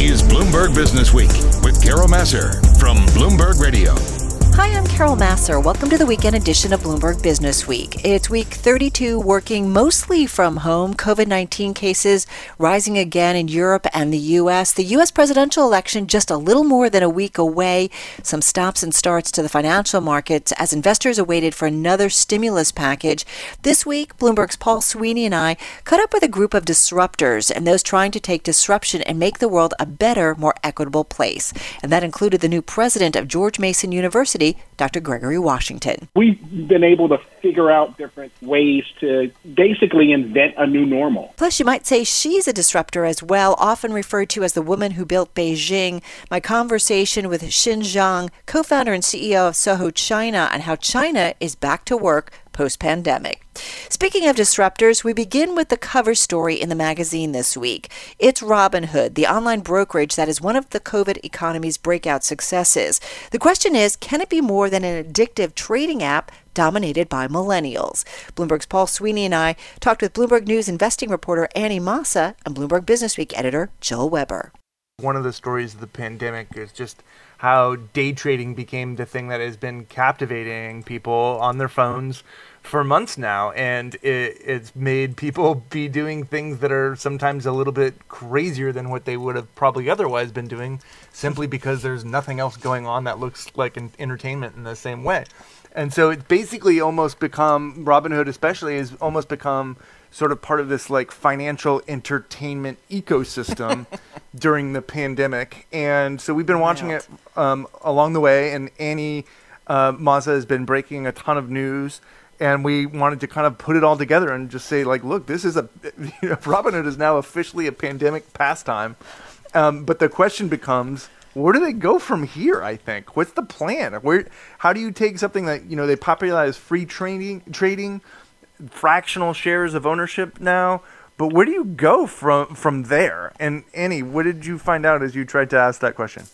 is Bloomberg Business Week with Carol Massar from Bloomberg Radio. Hi, I'm Carol Massar. Welcome to the weekend edition of Bloomberg Business Week. It's week 32, working mostly from home. COVID 19 cases rising again in Europe and the U.S. The U.S. presidential election just a little more than a week away. Some stops and starts to the financial markets as investors awaited for another stimulus package. This week, Bloomberg's Paul Sweeney and I caught up with a group of disruptors and those trying to take disruption and make the world a better, more equitable place. And that included the new president of George Mason University. Dr. Gregory Washington. We've been able to figure out different ways to basically invent a new normal. Plus, you might say she's a disruptor as well, often referred to as the woman who built Beijing. My conversation with Xin Zhang, co founder and CEO of Soho China, on how China is back to work post pandemic. Speaking of disruptors, we begin with the cover story in the magazine this week. It's Robinhood, the online brokerage that is one of the COVID economy's breakout successes. The question is can it be more than an addictive trading app dominated by millennials? Bloomberg's Paul Sweeney and I talked with Bloomberg News investing reporter Annie Massa and Bloomberg Businessweek editor Joel Weber. One of the stories of the pandemic is just how day trading became the thing that has been captivating people on their phones for months now, and it, it's made people be doing things that are sometimes a little bit crazier than what they would have probably otherwise been doing, simply because there's nothing else going on that looks like an entertainment in the same way. And so it's basically almost become Robinhood, especially, has almost become sort of part of this like financial entertainment ecosystem during the pandemic. And so we've been watching it um, along the way, and Annie uh, Massa has been breaking a ton of news and we wanted to kind of put it all together and just say like look this is a you know, robinhood is now officially a pandemic pastime. Um, but the question becomes where do they go from here i think? What's the plan? Where how do you take something that you know they popularize free trading trading fractional shares of ownership now? But where do you go from from there? And annie what did you find out as you tried to ask that question?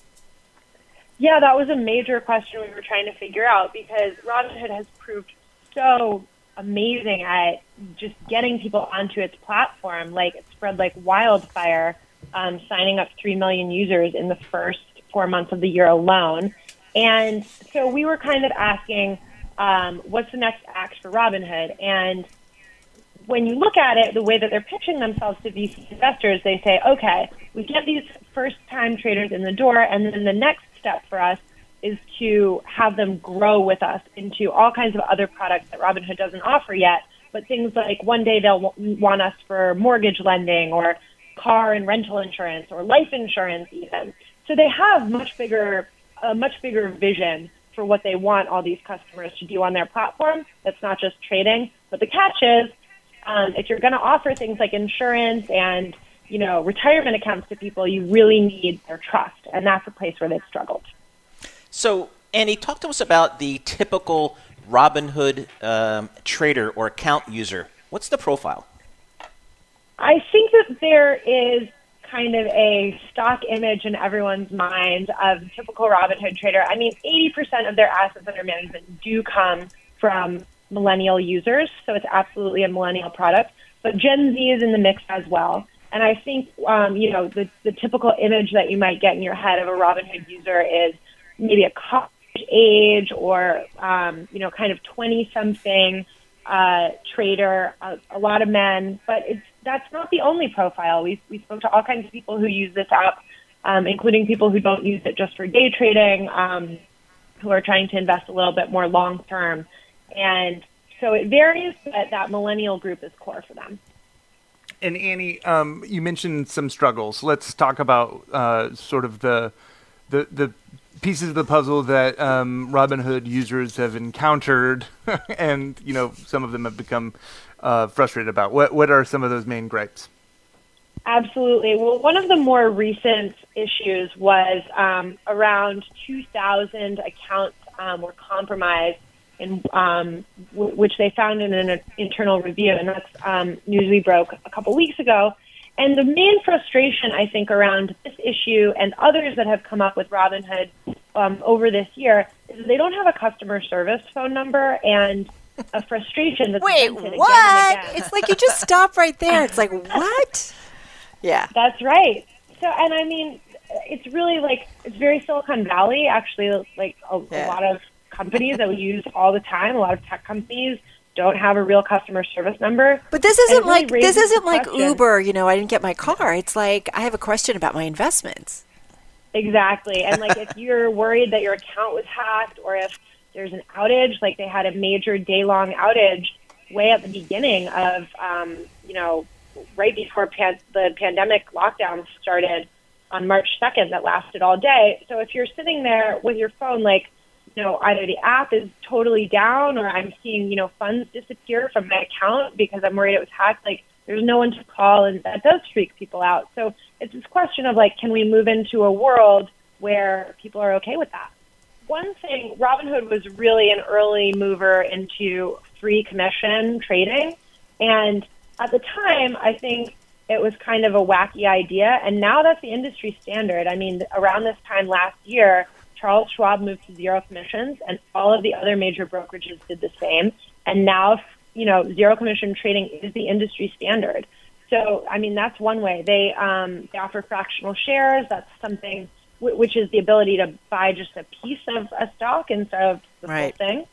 Yeah, that was a major question we were trying to figure out because Robinhood has proved so amazing at just getting people onto its platform. Like it spread like wildfire, um, signing up 3 million users in the first four months of the year alone. And so we were kind of asking, um, what's the next act for Robinhood? And when you look at it, the way that they're pitching themselves to VC investors, they say, okay, we get these first time traders in the door, and then the next step for us is to have them grow with us into all kinds of other products that Robinhood doesn't offer yet. But things like one day they'll want us for mortgage lending or car and rental insurance or life insurance even. So they have much bigger, a much bigger vision for what they want all these customers to do on their platform. That's not just trading. But the catch is, um, if you're going to offer things like insurance and you know retirement accounts to people, you really need their trust, and that's a place where they've struggled. So, Annie, talk to us about the typical Robinhood um, trader or account user. What's the profile? I think that there is kind of a stock image in everyone's mind of the typical Robinhood trader. I mean, 80% of their assets under management do come from millennial users, so it's absolutely a millennial product. But Gen Z is in the mix as well. And I think, um, you know, the, the typical image that you might get in your head of a Robinhood user is maybe a college age or um, you know kind of 20 something uh, trader a, a lot of men but it's that's not the only profile. We we spoke to all kinds of people who use this app um, including people who don't use it just for day trading um, who are trying to invest a little bit more long term. And so it varies but that millennial group is core for them. And Annie, um, you mentioned some struggles. Let's talk about uh, sort of the the the pieces of the puzzle that um, Robinhood users have encountered, and you know some of them have become uh, frustrated about. What what are some of those main gripes? Absolutely. Well, one of the more recent issues was um, around 2,000 accounts um, were compromised, in, um, w- which they found in an internal review, and that's um, news we broke a couple weeks ago. And the main frustration, I think, around this issue and others that have come up with Robinhood um, over this year is they don't have a customer service phone number and a frustration that's Wait, what? It's like you just stop right there. It's like, what? Yeah. That's right. So, and I mean, it's really like it's very Silicon Valley. Actually, like a, Yeah. a lot of companies that we use all the time. A lot of tech companies don't have a real customer service number. But this isn't really like this isn't like question. Uber. You know, I didn't get my car. It's like I have a question about my investments. Exactly. And like if you're worried that your account was hacked or if there's an outage, like they had a major day long outage way at the beginning of, um, you know, right before pan- the pandemic lockdown started on March 2nd that lasted all day. So if you're sitting there with your phone, like, you know, either the app is totally down or I'm seeing, you know, funds disappear from my account because I'm worried it was hacked, like, there's no one to call, and that does freak people out. So it's this question of, like, can we move into a world where people are okay with that? One thing, Robinhood was really an early mover into free commission trading. And at the time, I think it was kind of a wacky idea. And now that's the industry standard. I mean, around this time last year, Charles Schwab moved to zero commissions, and all of the other major brokerages did the same. And now, you know, zero commission trading is the industry standard. So, I mean, that's one way. They, um, they offer fractional shares. That's something wh- which is the ability to buy just a piece of a stock instead of the Right. full thing.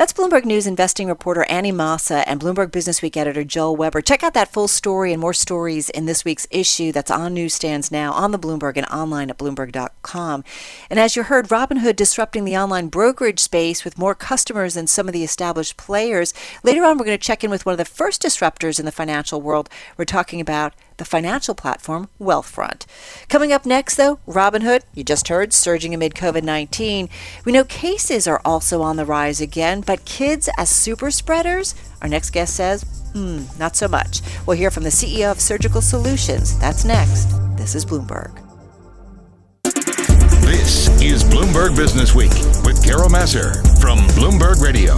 That's Bloomberg News investing reporter Annie Massa and Bloomberg Businessweek editor Joel Weber. Check out that full story and more stories in this week's issue that's on newsstands now on the Bloomberg and online at Bloomberg.com. And as you heard, Robinhood disrupting the online brokerage space with more customers than some of the established players. Later on, we're going to check in with one of the first disruptors in the financial world. We're talking about the financial platform Wealthfront. Coming up next, though, Robinhood, you just heard, surging amid COVID 19. We know cases are also on the rise again, but kids as super spreaders? Our next guest says, hmm, not so much. We'll hear from the CEO of Surgical Solutions. That's next. This is Bloomberg. This is Bloomberg Business Week with Carol Massar from Bloomberg Radio.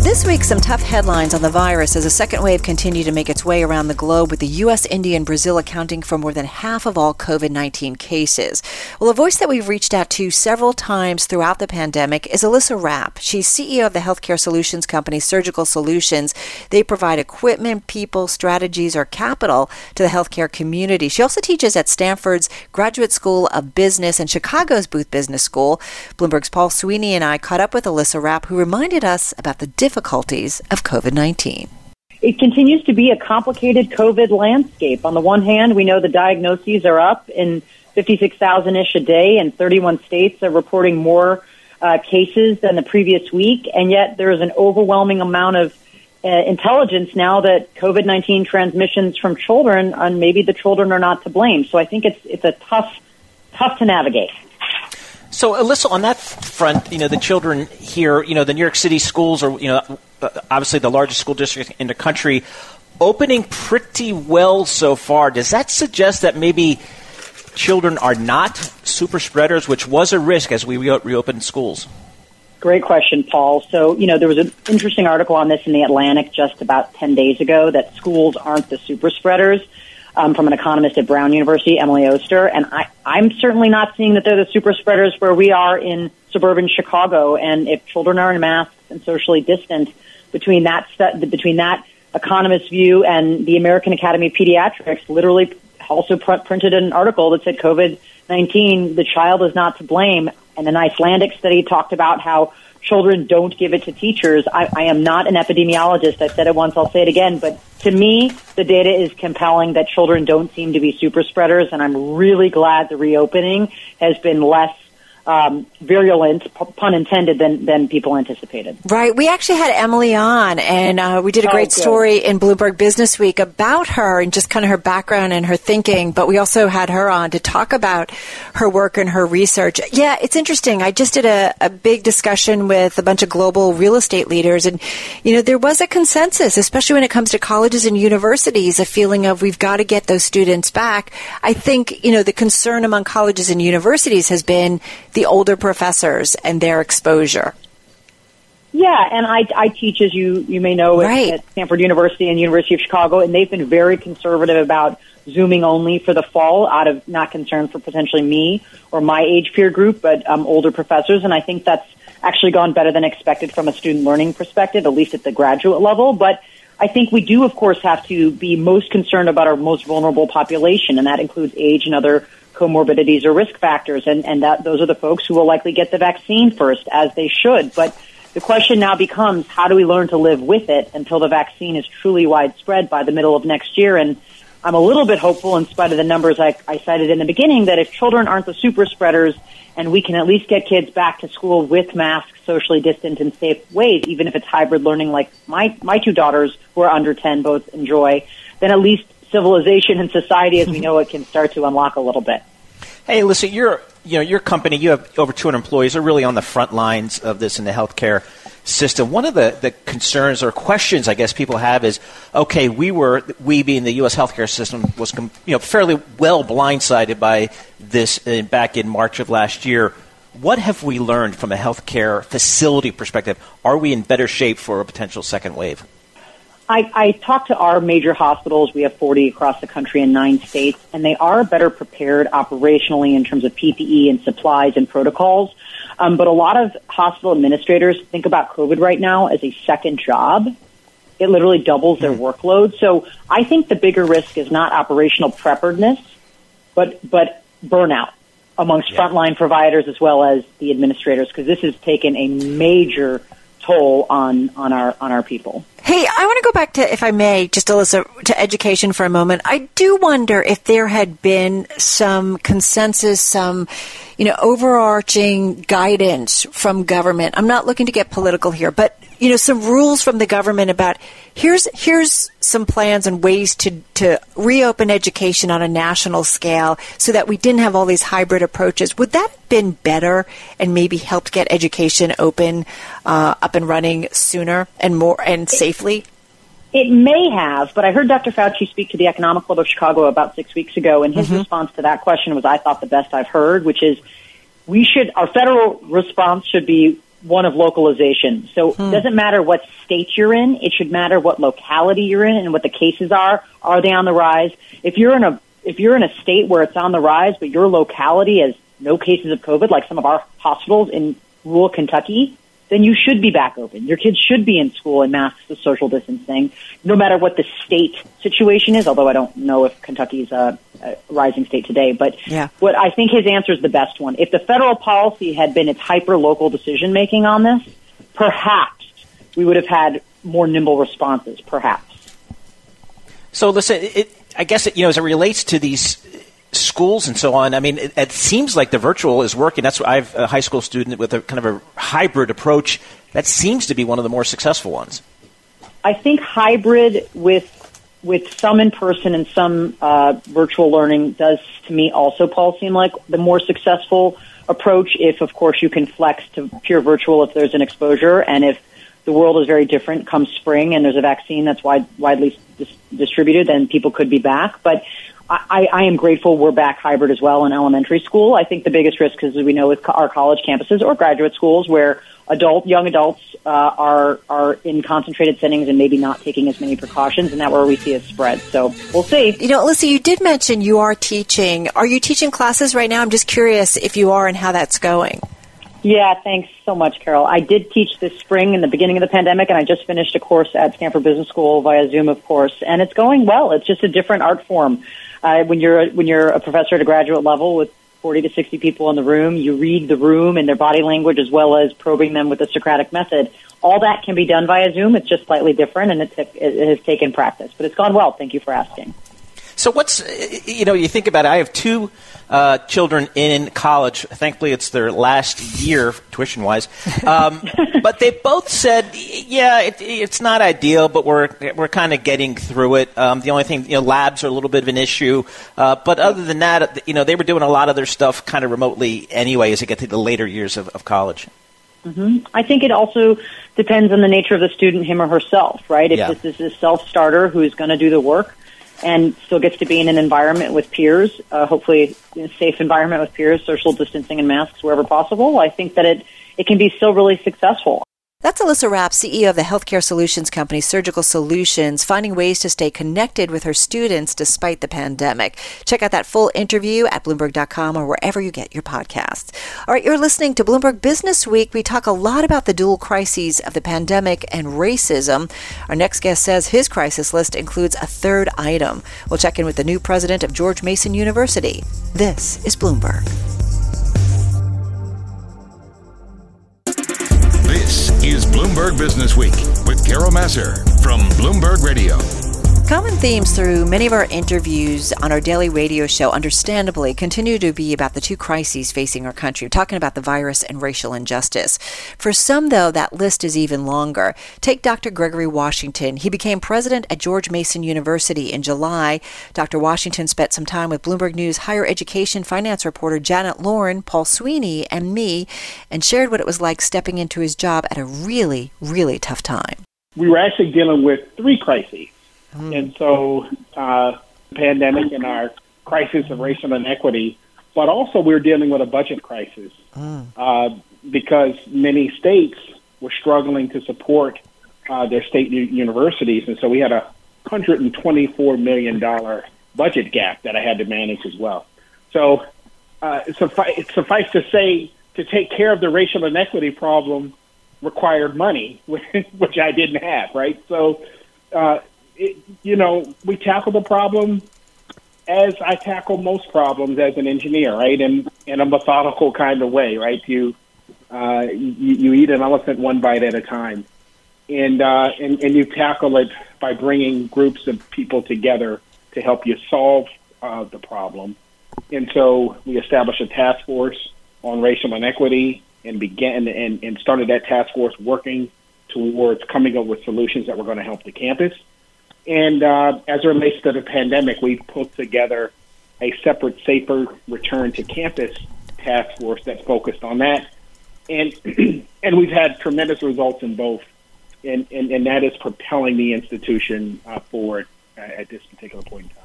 This week, some tough headlines on the virus as a second wave continued to make its way around the globe, with the U.S., India, and Brazil accounting for more than half of all COVID 19 cases. Well, a voice that we've reached out to several times throughout the pandemic is Alyssa Rapp. She's CEO of the healthcare solutions company Surgical Solutions. They provide equipment, people, strategies, or capital to the healthcare community. She also teaches at Stanford's Graduate School of Business and Chicago's Booth Business School. Bloomberg's Paul Sweeney and I caught up with Alyssa Rapp, who reminded us about the difficulties of COVID 19. It continues to be a complicated COVID landscape. On the one hand, we know the diagnoses are up in 56,000 ish a day, and 31 states are reporting more uh, cases than the previous week. And yet, there is an overwhelming amount of uh, intelligence now that COVID 19 transmissions from children, and maybe the children are not to blame. So I think it's it's a tough tough to navigate. So, Alyssa, on that front, you know, the children here, you know, the New York City schools are, you know, obviously the largest school district in the country, opening pretty well so far. Does that suggest that maybe children are not super spreaders, which was a risk as we re- reopened schools? Great question, Paul. So, you know, there was an interesting article on this in the Atlantic just about 10 days ago that schools aren't the super spreaders um, from an economist at Brown University, Emily Oster. And I, I'm certainly not seeing that they're the super spreaders where we are in suburban Chicago. And if children are in masks and socially distant between that, between that economist view and the American Academy of Pediatrics literally also pr- printed an article that said COVID-19, the child is not to blame. And an Icelandic study talked about how children don't give it to teachers. I, I am not an epidemiologist. I've said it once, I'll say it again. But to me, the data is compelling that children don't seem to be super spreaders. And I'm really glad the reopening has been less um, virulent, pun intended, than, than people anticipated. Right. We actually had Emily on, and uh, we did a Oh, great good. story in Bloomberg Business Week about her and just kind of her background and her thinking. But we also had her on to talk about her work and her research. Yeah, it's interesting. I just did a, a big discussion with a bunch of global real estate leaders, and you know there was a consensus, especially when it comes to colleges and universities, a feeling of we've got to get those students back. I think you know the concern among colleges and universities has been the older professors and their exposure. Yeah, and I, I teach, as you, you may know, at, Right. at Stanford University and University of Chicago, and they've been very conservative about Zooming only for the fall out of not concern for potentially me or my age peer group, but um, older professors. And I think that's actually gone better than expected from a student learning perspective, at least at the graduate level. But I think we do, of course, have to be most concerned about our most vulnerable population, and that includes age and other comorbidities or risk factors, and, and that those are the folks who will likely get the vaccine first, as they should. But the question now becomes, how do we learn to live with it until the vaccine is truly widespread by the middle of next year? And I'm a little bit hopeful, in spite of the numbers I, I cited in the beginning, that if children aren't the super spreaders, and we can at least get kids back to school with masks, socially distant and safe ways, even if it's hybrid learning, like my my two daughters who are under ten both enjoy, then at least civilization and society, as we know it, can start to unlock a little bit. Hey, listen, you're you know your company, you have over 200 employees, are really on the front lines of this in the healthcare system. One of the, the concerns or questions I guess people have is, okay, we were we being the U.S. healthcare system was you know fairly well blindsided by this in, back in March of last year. What have we learned from a healthcare facility perspective? Are we in better shape for a potential second wave? I, I talked to our major hospitals. We have 40 across the country in nine states, and they are better prepared operationally in terms of PPE and supplies and protocols. Um, but a lot of hospital administrators think about COVID right now as a second job. It literally doubles their workload. So I think the bigger risk is not operational preparedness, but but burnout amongst Yeah. frontline providers as well as the administrators, because this has taken a major toll on on our on our people. Hey, I want to go back to, if I may, just Alyssa, to education for a moment. I do wonder if there had been some consensus, some, you know, overarching guidance from government. I'm not looking to get political here, but you know, some rules from the government about here's here's some plans and ways to to reopen education on a national scale, so that we didn't have all these hybrid approaches. Would that have been better and maybe helped get education open, uh, up and running sooner and more and safely? It may have, but I heard Dr. Fauci speak to the Economic Club of Chicago about six weeks ago, and his mm-hmm. response to that question was, I thought, the best I've heard, which is we should, our federal response should be one of localization. So it hmm. doesn't matter what state you're in, it should matter what locality you're in and what the cases are. Are they on the rise? If you're in a, if you're in a state where it's on the rise, but your locality has no cases of COVID, like some of our hospitals in rural Kentucky, then you should be back open. Your kids should be in school in masks with social distancing, no matter what the state situation is. Although I don't know if Kentucky's a, a rising state today, but Yeah. what I think his answer is the best one. If the federal policy had been its hyper local decision making on this, perhaps we would have had more nimble responses. Perhaps. So listen, it, I guess it, you know as it relates to these schools and so on. I mean, it, it seems like the virtual is working. That's I have a high school student with a kind of a hybrid approach. That seems to be one of the more successful ones. I think hybrid with with some in person and some uh, virtual learning does to me also, Paul, seem like the more successful approach. If of course you can flex to pure virtual if there's an exposure, and if the world is very different come spring and there's a vaccine that's wide, widely dis- distributed, then people could be back. But I, I am grateful we're back hybrid as well in elementary school. I think the biggest risk, is as we know, with our college campuses or graduate schools, where adult young adults uh, are are in concentrated settings and maybe not taking as many precautions, and that where we see a spread. So we'll see. You know, Alyssa, you did mention you are teaching. Are you teaching classes right now? I'm just curious if you are and how that's going. Yeah, thanks so much, Carol. I did teach this spring in the beginning of the pandemic, and I just finished a course at Stanford Business School via Zoom, of course, and it's going well. It's just a different art form. Uh, when you're a, when you're a professor at a graduate level with 40 to 60 people in the room, you read the room and their body language as well as probing them with the Socratic method. All that can be done via Zoom. It's just slightly different, and it, t- it has taken practice, but it's gone well. Thank you for asking. So what's you know you think about it. I have two uh, children in college. Thankfully, it's their last year tuition wise, um, but they both said, yeah, it, it's not ideal, but we're we're kind of getting through it. Um, the only thing you know, labs are a little bit of an issue, uh, but other than that, you know, they were doing a lot of their stuff kind of remotely anyway as they get to the later years of, of college. I think it also depends on the nature of the student, him or herself, right? If Yeah. this is a self-starter who's going to do the work and still gets to be in an environment with peers, uh, hopefully a safe environment with peers, social distancing and masks wherever possible, I think that it, it can be still really successful. That's Alyssa Rapp, CEO of the healthcare solutions company Surgical Solutions, finding ways to stay connected with her students despite the pandemic. Check out that full interview at Bloomberg.com or wherever you get your podcasts. All right, you're listening to Bloomberg Business Week. We talk a lot about the dual crises of the pandemic and racism. Our next guest says his crisis list includes a third item. We'll check in with the new president of George Mason University. This is Bloomberg. Is Bloomberg Business Week with Carol Massar from Bloomberg Radio. Common themes through many of our interviews on our daily radio show, understandably, continue to be about the two crises facing our country. We're talking about the virus and racial injustice. For some, though, that list is even longer. Take Dr. Gregory Washington. He became president at George Mason University in July. Dr. Washington spent some time with Bloomberg News higher education finance reporter Janet Lorin, Paul Sweeney, and me, and shared what it was like stepping into his job at a really, really tough time. We were actually dealing with three crises. And so, uh, pandemic and our crisis of racial inequity, but also we're dealing with a budget crisis uh, because many states were struggling to support uh, their state u- universities, and so we had a hundred and twenty-four million dollar budget gap that I had to manage as well. So, uh, suffice, suffice to say, to take care of the racial inequity problem required money, which I didn't have. Right, so. Uh, it, you know, we tackle the problem as I tackle most problems as an engineer, right? In in a methodical kind of way, right? You uh, you, you eat an elephant one bite at a time, and uh, and and you tackle it by bringing groups of people together to help you solve uh, the problem. And so we established a task force on racial inequity and began and, and started that task force working towards coming up with solutions that were going to help the campus. And uh, as it relates to the pandemic, we put together a separate safer return to campus task force that focused on that. And and we've had tremendous results in both, and and, and that is propelling the institution uh, forward at this particular point in time.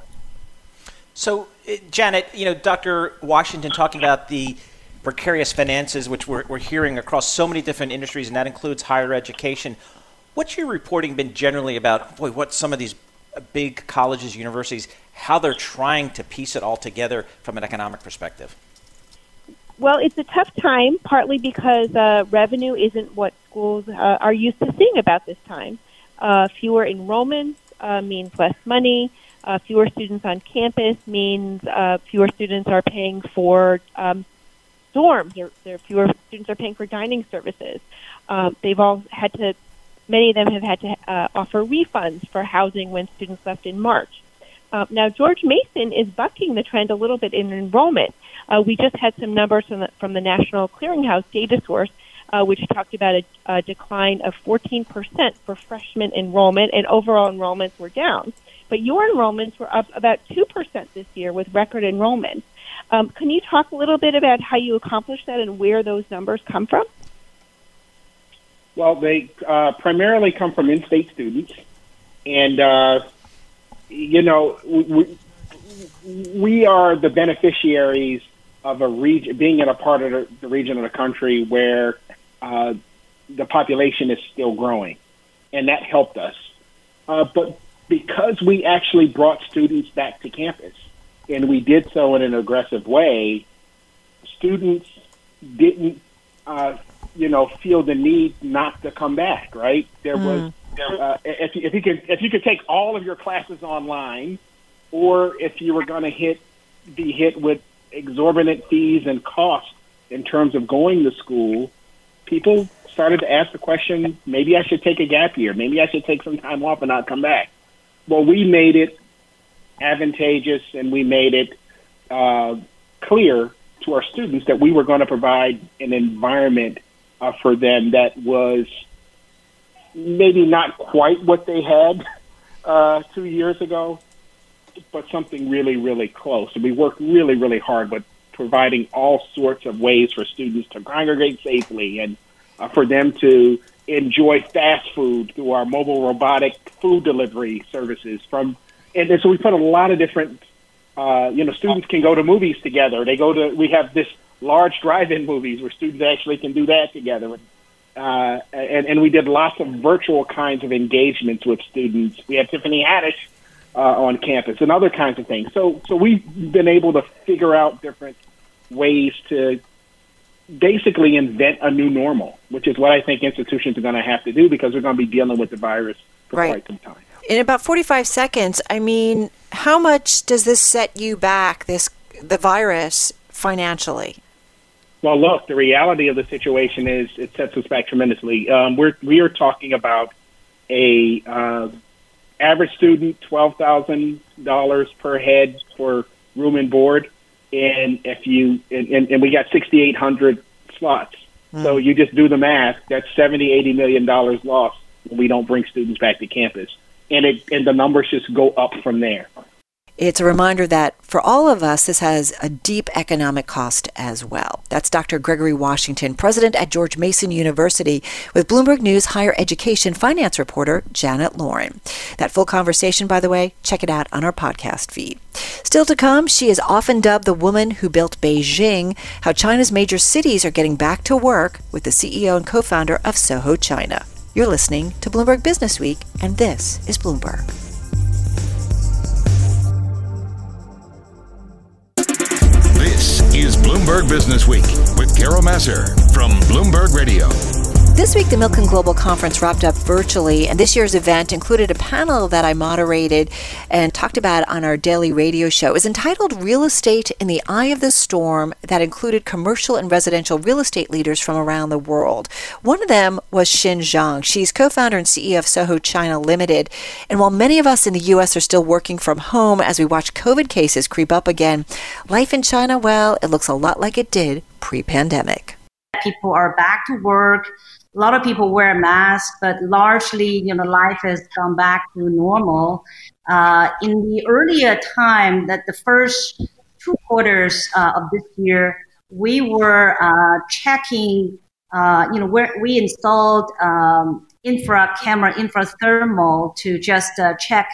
So, uh, Janet, you know, Dr. Washington talking about the precarious finances, which we're, we're hearing across so many different industries, and that includes higher education. What's your reporting been generally about, boy, what some of these big colleges, universities, how they're trying to piece it all together from an economic perspective? Well, it's a tough time, partly because uh, revenue isn't what schools uh, are used to seeing about this time. Uh, fewer enrollments uh, means less money. Uh, fewer students on campus means uh, fewer students are paying for um, dorms. Or, there fewer students are paying for dining services. Um, they've all had to. Many of them have had to uh, offer refunds for housing when students left in March. Uh, now, George Mason is bucking the trend a little bit in enrollment. Uh, we just had some numbers from the, from the National Clearinghouse data source, uh, which talked about a, a decline of 14% for freshman enrollment, and overall enrollments were down. But your enrollments were up about 2% this year with record enrollment. Um, can you talk a little bit about how you accomplished that and where those numbers come from? Well, they uh, primarily come from in-state students, and uh, you know we, we are the beneficiaries of a region being in a part of the, region of the country where uh, the population is still growing, and that helped us. Uh, but because we actually brought students back to campus, and we did so in an aggressive way, students didn't, uh, you know, feel the need not to come back. Right? There was, uh, if, if you could, if you could take all of your classes online, or if you were going to hit, be hit with exorbitant fees and costs in terms of going to school, people started to ask the question, maybe I should take a gap year, maybe I should take some time off and not come back. Well, we made it advantageous and we made it uh, clear to our students that we were going to provide an environment uh, for them that was maybe not quite what they had uh, two years ago, but something really, really close. And we worked really, really hard with providing all sorts of ways for students to congregate safely and uh, for them to enjoy fast food through our mobile robotic food delivery services from and, and so we put a lot of different uh, you know students can go to movies together they go to we have this large drive-in movies where students actually can do that together and uh, and, and we did lots of virtual kinds of engagements with students. We had Tiffany Haddish uh, on campus and other kinds of things. So, so we've been able to figure out different ways to basically invent a new normal, which is what I think institutions are going to have to do because they're going to be dealing with the virus for Right. quite some time. In about 45 seconds, I mean, how much does this set you back, this the virus, financially? Well, look, the reality of the situation is it sets us back tremendously. Um, we're we are talking about a uh, average student twelve thousand dollars per head for room and board, and if you and, and, and we got sixty eight hundred slots. So you just do the math. That's seventy eighty million dollars lost when we don't bring students back to campus, and it and the numbers just go up from there. It's a reminder that for all of us, this has a deep economic cost as well. That's Dr. Gregory Washington, president at George Mason University, with Bloomberg News higher education finance reporter Janet Lorin. That full conversation, by the way, check it out on our podcast feed. Still to come, she is often dubbed the woman who built Beijing, how China's major cities are getting back to work with the CEO and co founder of Soho China. You're listening to Bloomberg Business Week, and this is Bloomberg. This is Bloomberg Business Week with Carol Massar from Bloomberg Radio. This week, the Milken Global Conference wrapped up virtually, and this year's event included a panel that I moderated and talked about on our daily radio show. It was entitled Real Estate in the Eye of the Storm, that included commercial and residential real estate leaders from around the world. One of them was Xin Zhang. She's co founder and CEO of Soho China Limited. And while many of us in the U.S. are still working from home as we watch COVID cases creep up again, life in China, well, it looks a lot like it did pre pandemic. people are back to work. A lot of people wear masks, but largely, you know, life has gone back to normal. Uh, in the earlier time, that the first two quarters uh, of this year, we were uh, checking. Uh, you know, we installed um, infra camera, infra thermal to just uh, check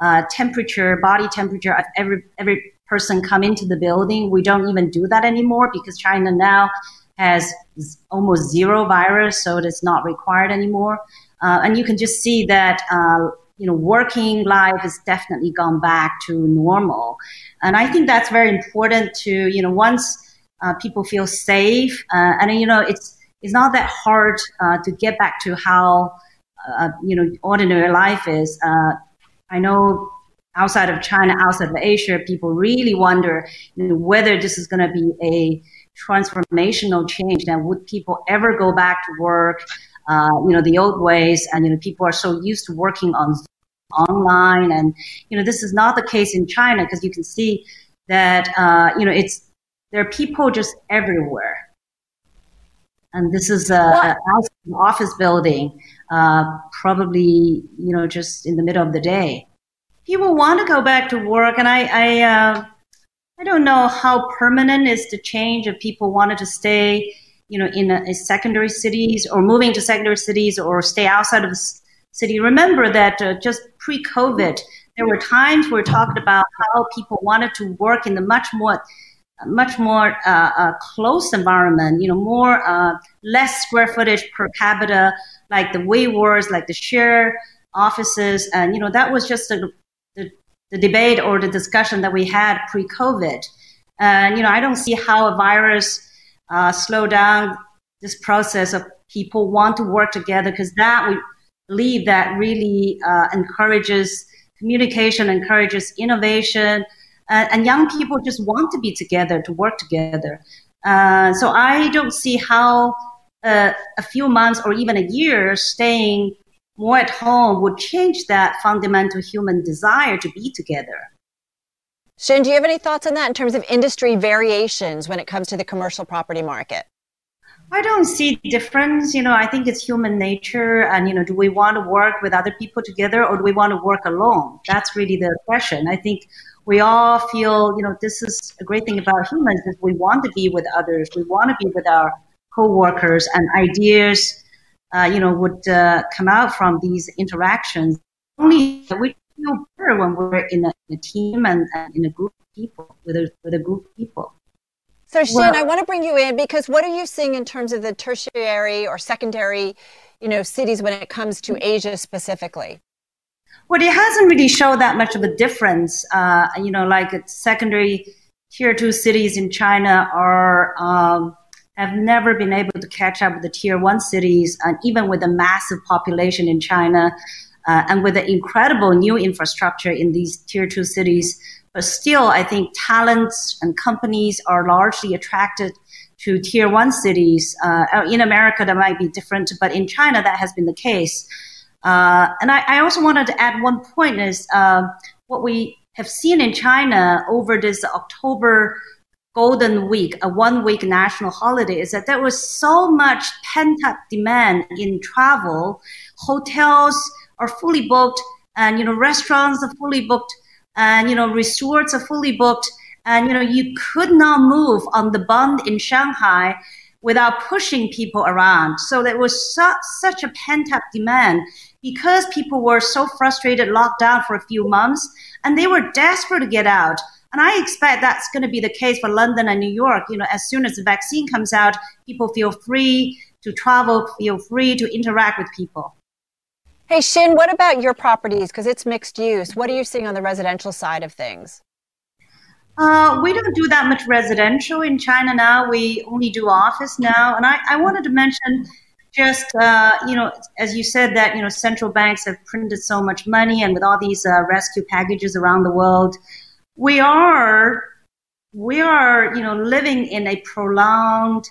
uh, temperature, body temperature of every every person come into the building. We don't even do that anymore because China now has almost zero virus, so it is not required anymore. Uh, and you can just see that uh, you know working life has definitely gone back to normal. And I think that's very important to you know once uh, people feel safe, uh, and you know it's it's not that hard uh, to get back to how uh, you know ordinary life is. I know outside of China, outside of Asia, people really wonder you know, whether this is going to be a transformational change. Now, would people ever go back to work, uh, you know, the old ways? And you know, people are so used to working on online, and you know, this is not the case in China because you can see that uh, you know it's there are people just everywhere. And this is a, a an office building, uh, probably you know just in the middle of the day. People want to go back to work, and I I, uh, I don't know how permanent is the change if people wanted to stay, you know, in, a, in secondary cities or moving to secondary cities or stay outside of the city. Remember that uh, just pre-COVID, there were times we were talking about how people wanted to work in the much more much more uh, uh, close environment, you know, more uh, less square footage per capita, like the WeWorks, like the share offices, and you know that was just a, the the debate or the discussion that we had pre-COVID. And you know, I don't see how a virus uh, slow down this process of people want to work together because that we believe that really uh, encourages communication, encourages innovation, uh, and young people just want to be together, to work together. Uh, so I don't see how uh, a few months or even a year staying more at home would change that fundamental human desire to be together. Xin, do you have any thoughts on that in terms of industry variations when it comes to the commercial property market? I don't see difference. You know, I think it's human nature. And, you know, do we want to work with other people together or do we want to work alone? That's really the question. I think we all feel, you know, this is a great thing about humans is we want to be with others. We want to be with our coworkers and ideas, uh, you know, would uh, come out from these interactions. Only we feel better when we're in a, in a team and, and in a group of people, with a, with a group of people. So, Xin, well, I want to bring you in because what are you seeing in terms of the tertiary or secondary, you know, cities when it comes to Asia specifically? Well, it hasn't really shown that much of a difference. Uh, you know, like secondary tier two cities in China are um, have never been able to catch up with the tier one cities, and even with the massive population in China, uh, and with the incredible new infrastructure in these tier two cities but still, I think talents and companies are largely attracted to tier one cities. Uh, in America, that might be different, but in China, that has been the case. Uh, and I, I, also wanted to add one point is uh, what we have seen in China over this October Golden Week, a one week national holiday, is that there was so much pent up demand in travel. Hotels are fully booked, and you know restaurants are fully booked and you know resorts are fully booked and you know you could not move on the bund in shanghai without pushing people around so there was su- such a pent up demand because people were so frustrated locked down for a few months and they were desperate to get out and i expect that's going to be the case for london and new york you know as soon as the vaccine comes out people feel free to travel feel free to interact with people Hey, Xin, what about your properties? Because it's mixed use. What are you seeing on the residential side of things? Uh, we don't do that much residential in China now. We only do office now. And I, I wanted to mention just, uh, you know, as you said that, you know, central banks have printed so much money and with all these uh, rescue packages around the world, we are, we are, you know, living in a prolonged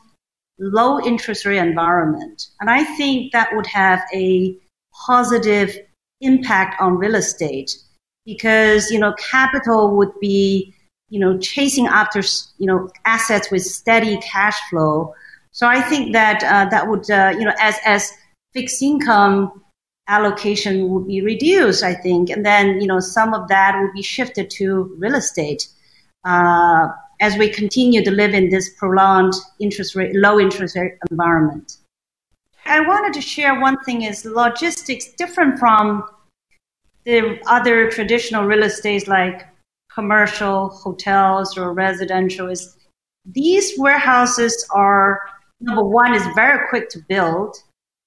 low interest rate environment. And I think that would have a positive impact on real estate because you know capital would be you know chasing after you know assets with steady cash flow so i think that uh, that would uh, you know as as fixed income allocation would be reduced i think. And then you know some of that would be shifted to real estate. Uh, as we continue to live in this prolonged interest rate low interest rate environment. I wanted to share one thing is logistics different from the other traditional real estate like commercial hotels or residential is these warehouses are number one is very quick to build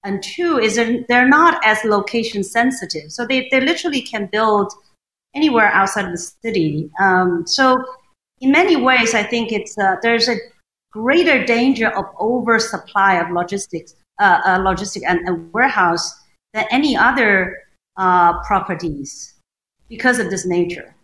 and two is they're not as location sensitive so they, they literally can build anywhere outside of the city um, so in many ways i think it's uh, there's a greater danger of oversupply of logistics uh, uh, logistic and, and, warehouse than any other uh, properties because of this nature.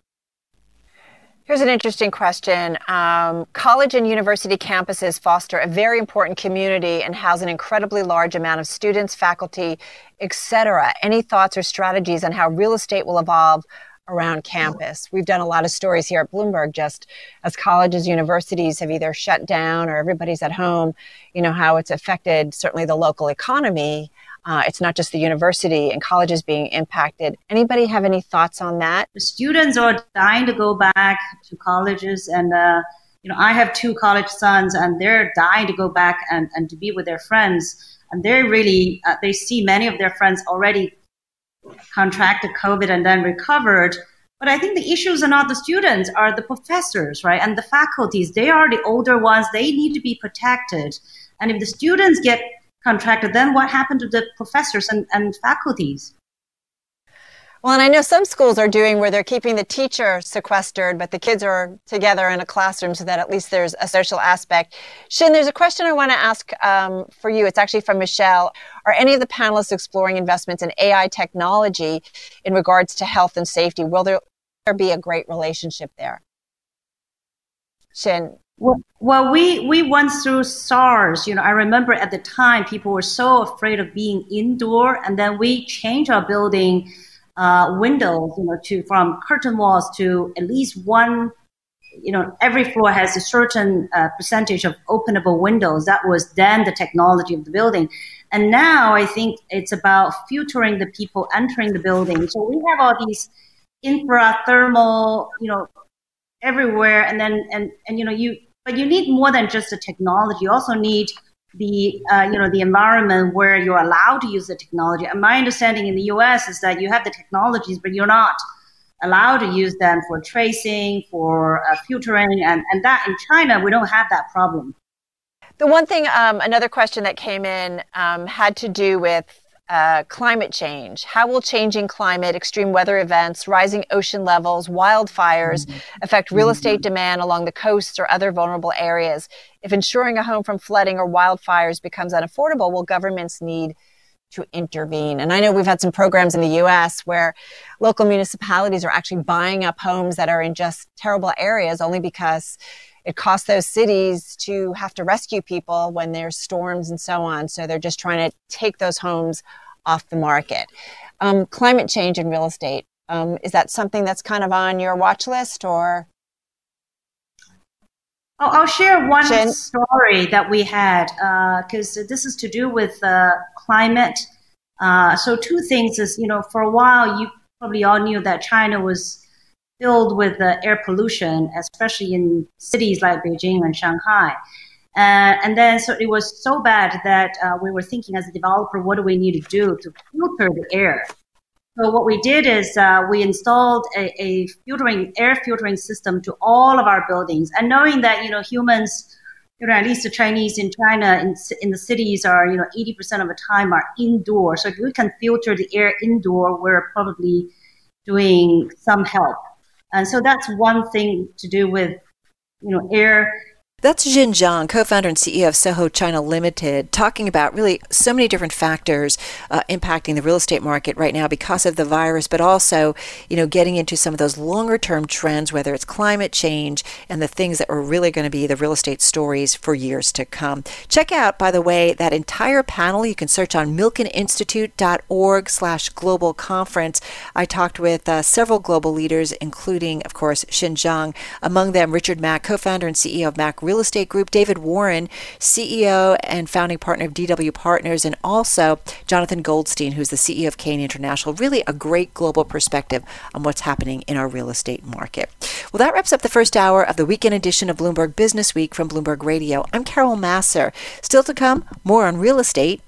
Here's an interesting question. Um, college and university campuses foster a very important community and house an incredibly large amount of students, faculty, etc. Any thoughts or strategies on how real estate will evolve around campus. We've done a lot of stories here at Bloomberg just as colleges, universities have either shut down or everybody's at home, you know, how it's affected certainly the local economy. Uh, it's not just the university and colleges being impacted. Anybody have any thoughts on that? The students are dying to go back to colleges and, uh, you know, I have two college sons and they're dying to go back and, and to be with their friends. And they're really, uh, they see many of their friends already contracted COVID and then recovered. But I think the issues are not the students, are the professors, right? And the faculties. They are the older ones. They need to be protected. And if the students get contracted, then what happened to the professors and, and faculties? Well, and I know some schools are doing where they're keeping the teacher sequestered, but the kids are together in a classroom so that at least there's a social aspect. Xin, there's a question I want to ask um, for you. It's actually from Michelle. Are any of the panelists exploring investments in AI technology in regards to health and safety? Will there, there be a great relationship there? Xin. Well, well, we, we went through SARS. You know, I remember at the time people were so afraid of being indoor, and then we changed our building uh, windows, you know, to from curtain walls to at least one, you know, every floor has a certain uh, percentage of openable windows. That was then the technology of the building. And now I think it's about filtering the people entering the building. So we have all these infra thermal, you know, everywhere. And then, and, and, you know, you, but you need more than just the technology. You also need the uh, you know the environment where you're allowed to use the technology. And my understanding in the U.S. is that you have the technologies, but you're not allowed to use them for tracing, for uh, filtering, and, and that in China, we don't have that problem. The one thing, um, another question that came in um, had to do with uh, climate change. How will changing climate, extreme weather events, rising ocean levels, wildfires mm-hmm. affect real estate mm-hmm. demand along the coasts or other vulnerable areas? If insuring a home from flooding or wildfires becomes unaffordable, will governments need to intervene? And I know we've had some programs in the US where local municipalities are actually buying up homes that are in just terrible areas only because it costs those cities to have to rescue people when there's storms and so on. So they're just trying to take those homes off the market. Um, climate change in real estate. Um, is that something that's kind of on your watch list or? Oh, I'll share one Jen? story that we had because uh, this is to do with uh, climate. Uh, so two things is, you know, for a while, you probably all knew that China was filled with uh, air pollution, especially in cities like Beijing and Shanghai. Uh, and then so it was so bad that uh, we were thinking as a developer, what do we need to do to filter the air? So what we did is uh, we installed a, a, filtering air filtering system to all of our buildings, and knowing that you know humans, you know at least the Chinese in China in, in the cities are you know 80% of the time are indoor. So if we can filter the air indoor, we're probably doing some help. And so that's one thing to do with, you know, air that's Xin Zhang, co-founder and CEO of Soho China Limited, talking about really so many different factors uh, impacting the real estate market right now because of the virus, but also, you know, getting into some of those longer-term trends, whether it's climate change and the things that are really going to be the real estate stories for years to come. Check out, by the way, that entire panel. You can search on milkeninstitute.org/slash global conference. I talked with uh, several global leaders, including, of course, Xin Zhang. Among them, Richard Mack, co-founder and CEO of Mack Real Estate Group, David Warren, CEO and founding partner of DW Partners, and also Jonathan Goldstein, who's the CEO of Cain International. Really a great global perspective on what's happening in our real estate market. Well, that wraps up the first hour of the weekend edition of Bloomberg Business Week from Bloomberg Radio. I'm Carol Massar. Still to come, more on real estate.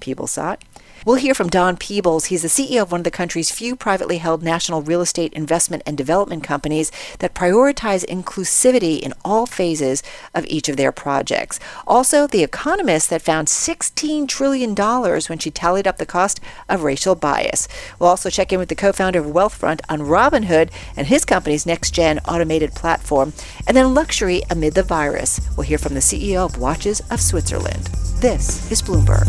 People saw it. We'll hear from Don Peebles. He's the CEO of one of the country's few privately held national real estate investment and development companies that prioritize inclusivity in all phases of each of their projects. Also, the economist that found $16 trillion when she tallied up the cost of racial bias. We'll also check in with the co founder of Wealthfront on Robinhood and his company's next gen automated platform. And then luxury amid the virus. We'll hear from the CEO of Watches of Switzerland. This is Bloomberg.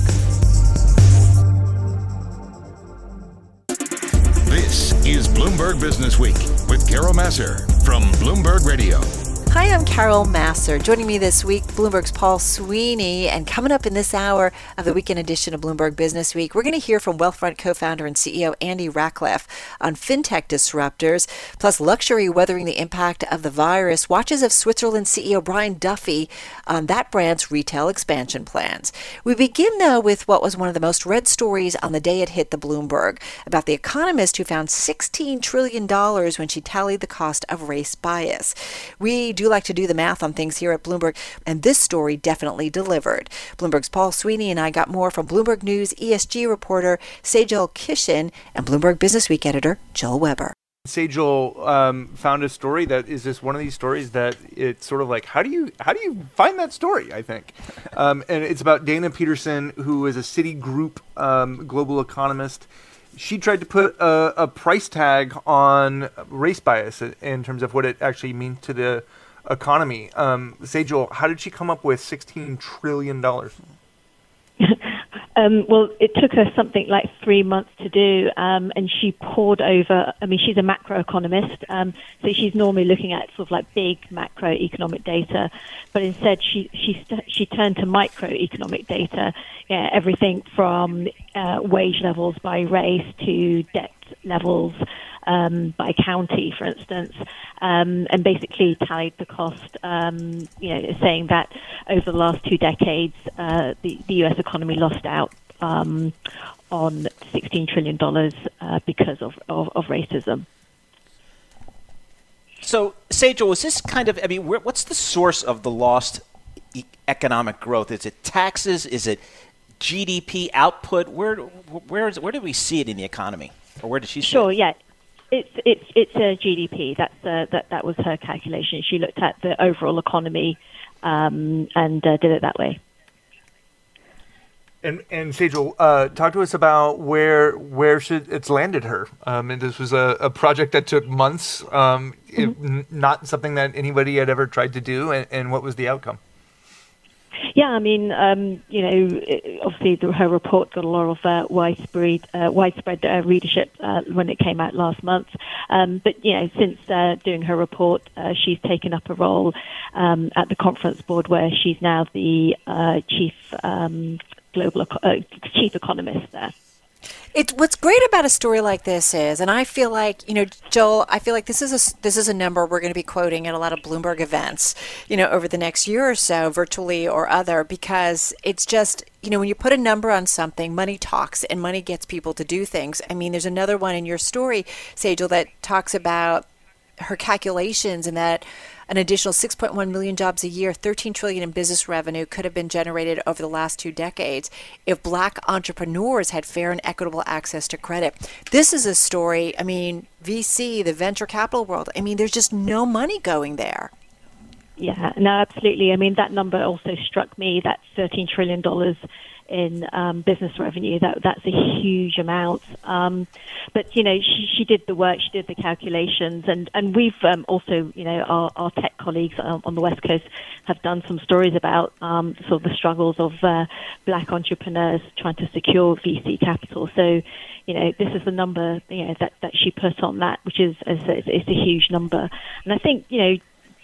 Is Bloomberg Business Week with Carol Massar from Bloomberg Radio. Hi, I'm Carol Massar. Joining me this week, Bloomberg's Paul Sweeney. And coming up in this hour of the weekend edition of Bloomberg Business Week, we're going to hear from Wealthfront co founder and CEO Andy Rachleff on fintech disruptors, plus luxury weathering the impact of the virus. Watches of Switzerland CEO Brian Duffy on that brand's retail expansion plans. We begin, though, with what was one of the most read stories on the day it hit the Bloomberg about the economist who found $16 trillion when she tallied the cost of race bias. We do do like to do the math on things here at Bloomberg, and this story definitely delivered. Bloomberg's Paul Sweeney and I got more from Bloomberg News ESG reporter Saijel Kishan and Bloomberg Business Week editor Joel Weber. Saijel um, found a story that is just one of these stories that it's sort of like how do you how do you find that story? I think, um, and it's about Dana Peterson, who is a Citigroup um, global economist. She tried to put a, a, price tag on race bias in terms of what it actually means to the economy. Um, Saijel, how did she come up with $16 trillion? Um, well, it took her something like three months to do, um, and she poured over. I mean, she's a macroeconomist, um, so she's normally looking at sort of like big macroeconomic data, but instead she she she turned to microeconomic data. Yeah, everything from uh, wage levels by race to debt levels um, by county, for instance, um, and basically tallied the cost, um, you know, saying that over the last two decades, uh, the, the U.S. economy lost out um, on $16 trillion uh, because of, of, of racism. So, Saijel, is this kind of, I mean, what's the source of the lost e- economic growth? Is it taxes? Is it GDP output? Where, where, is, where do we see it in the economy? Or where does she Sure, it? yeah It's it's it's a GDP. That's uh, that that was her calculation. She looked at the overall economy um, and uh, did it that way. And and Saijel, uh, talk to us about where where should it's landed her. Um, and this was a, a project that took months, um, mm-hmm. it, n- not something that anybody had ever tried to do. And, and what was the outcome? Yeah, I mean, um, you know, obviously the, her report got a lot of uh, widespread uh, widespread uh, readership uh, when it came out last month. Um, but you know, since uh, doing her report, uh, she's taken up a role um, at the conference board where she's now the chief um, global chief economist there. It, what's great about a story like this is, and I feel like you know, Joel, I feel like this is a this is a number we're going to be quoting at a lot of Bloomberg events, you know, over the next year or so, virtually or other, because it's just you know when you put a number on something, money talks, and money gets people to do things. I mean, there's another one in your story, Saijel, that talks about her calculations and that an additional 6.1 million jobs a year, 13 trillion in business revenue could have been generated over the last two decades if black entrepreneurs had fair and equitable access to credit. This is a story, I mean, VC, the venture capital world, I mean, there's just no money going there. Yeah, no, absolutely. I mean, that number also struck me, that $13 trillion in um, business revenue. That that's a huge amount. Um, but you know, she, she did the work, she did the calculations, and and we've um, also, you know, our, our tech colleagues on the west coast have done some stories about um, sort of the struggles of uh, black entrepreneurs trying to secure VC capital. So. You know, this is the number you know that, that she put on that, which is, is, is a huge number. And I think you know,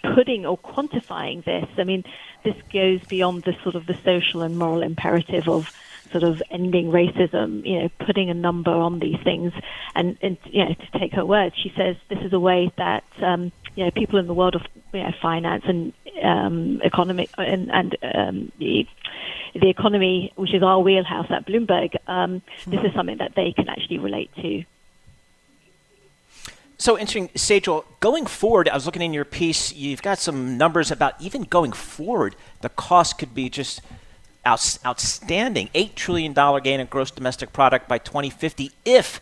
putting or quantifying this, I mean, this goes beyond the sort of the social and moral imperative of sort of ending racism, you know, putting a number on these things. And, and you know, to take her words, she says this is a way that, um, you know, people in the world of you know, finance and um, economic and, and um, the, the economy, which is our wheelhouse at Bloomberg, um, this is something that they can actually relate to. So interesting, Saijel. Going forward, I was looking in your piece. You've got some numbers about even going forward, the cost could be just out, outstanding. Eight trillion dollar gain in gross domestic product by 2050 if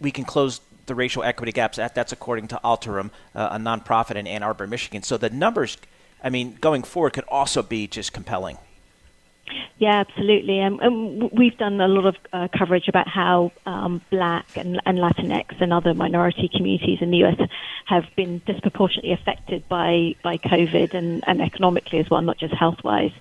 we can close the racial equity gaps. That, that's according to Altarum, uh, a nonprofit in Ann Arbor, Michigan. So the numbers, I mean, going forward could also be just compelling. Yeah, absolutely. Um, and we've done a lot of uh, coverage about how um, Black and, and Latinx and other minority communities in the U.S. have been disproportionately affected by by COVID and, and economically as well, not just health wise.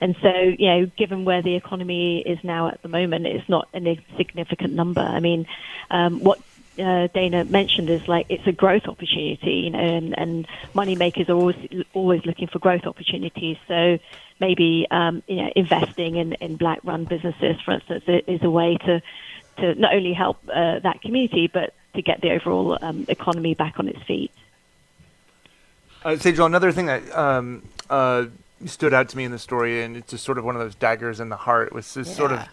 And so, you know, given where the economy is now at the moment, it's not a significant number. I mean, um, what uh, Dana mentioned is like it's a growth opportunity, you know, and, and money makers are always always looking for growth opportunities. So maybe um, you know investing in, in black run businesses, for instance, is a way to to not only help uh, that community but to get the overall um, economy back on its feet. Uh, Saijel, another thing that um, uh, stood out to me in the story, and it's just sort of one of those daggers in the heart, was this yeah. sort of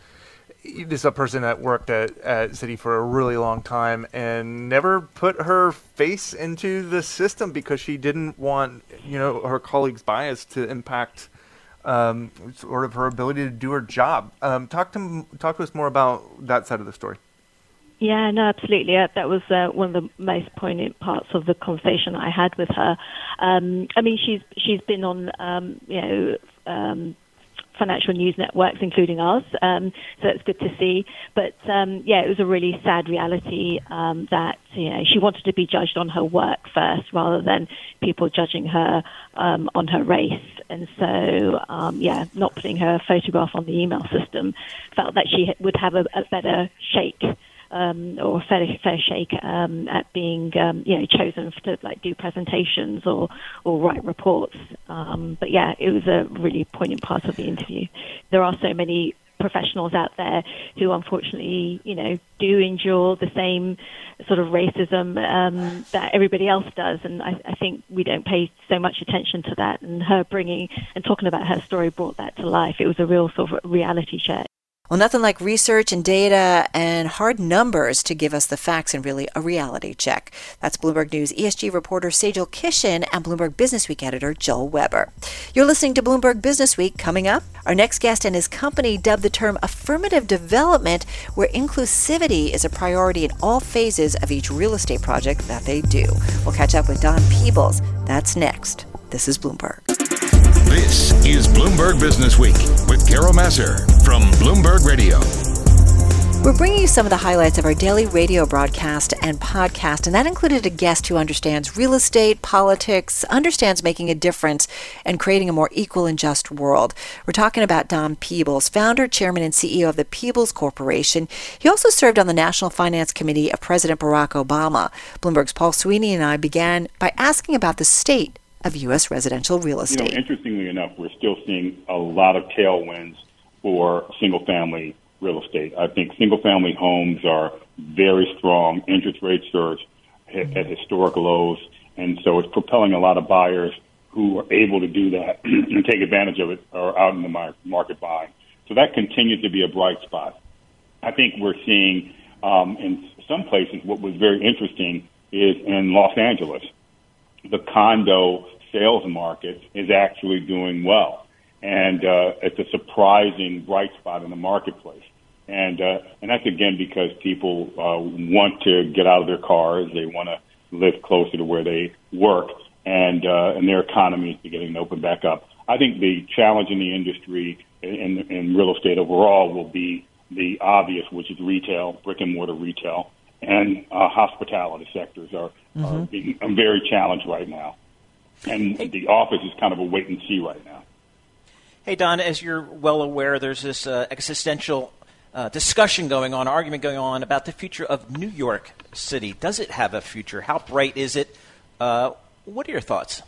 this a person that worked at, at Citi for a really long time and never put her face into the system because she didn't want you know her colleagues' bias to impact um, sort of her ability to do her job. Um, talk to talk to us more about that side of the story. Yeah, no, absolutely. Uh, that was uh, one of the most poignant parts of the conversation I had with her. Um, I mean, she's she's been on, um, you know, um, financial news networks, including ours. Um, so it's good to see. But um, yeah, it was a really sad reality um, that you know she wanted to be judged on her work first, rather than people judging her um, on her race. And so um, yeah, not putting her photograph on the email system felt that she would have a, a better shake um, or fair, fair shake um, at being um, you know chosen to like do presentations or or write reports. Um, but yeah, it was a really poignant part of the interview. There are so many professionals out there who unfortunately you know do endure the same sort of racism um, that everybody else does, and I, I think we don't pay so much attention to that. And her bringing and talking about her story brought that to life. It was a real sort of reality check. Well, nothing like research and data and hard numbers to give us the facts and really a reality check. That's Bloomberg News ESG reporter Saijel Kishan and Bloomberg Business Week editor Joel Weber. You're listening to Bloomberg Business Week. Coming up, our next guest and his company dubbed the term affirmative development, where inclusivity is a priority in all phases of each real estate project that they do. We'll catch up with Don Peebles. That's next. This is Bloomberg. This is Bloomberg Business Week with Carol Massar from Bloomberg Radio. We're bringing you some of the highlights of our daily radio broadcast and podcast, and that included a guest who understands real estate, politics, understands making a difference, and creating a more equal and just world. We're talking about Don Peebles, founder, chairman, and CEO of the Peebles Corporation. He also served on the National Finance Committee of President Barack Obama. Bloomberg's Paul Sweeney and I began by asking about the state of U.S. residential real estate. You know, interestingly enough, we're still seeing a lot of tailwinds for single family real estate. I think single family homes are very strong. Interest rates are at historic lows. And so it's propelling a lot of buyers who are able to do that and take advantage of it are out in the market buying. So that continues to be a bright spot. I think we're seeing um, in some places what was very interesting is in Los Angeles the condo sales market is actually doing well. And uh, it's a surprising bright spot in the marketplace. And, uh, and that's again because people uh, want to get out of their cars. They want to live closer to where they work and, uh, and their economy is beginning to open back up. I think the challenge in the industry in, in real estate overall will be the obvious, which is retail, brick and mortar retail, and uh, hospitality sectors are, mm-hmm. are being very challenged right now. And hey. the office is kind of a wait and see right now. Hey, Don, as you're well aware, there's this uh, existential uh, discussion going on, argument going on about the future of New York City. Does it have a future? How bright is it? Uh, what are your thoughts?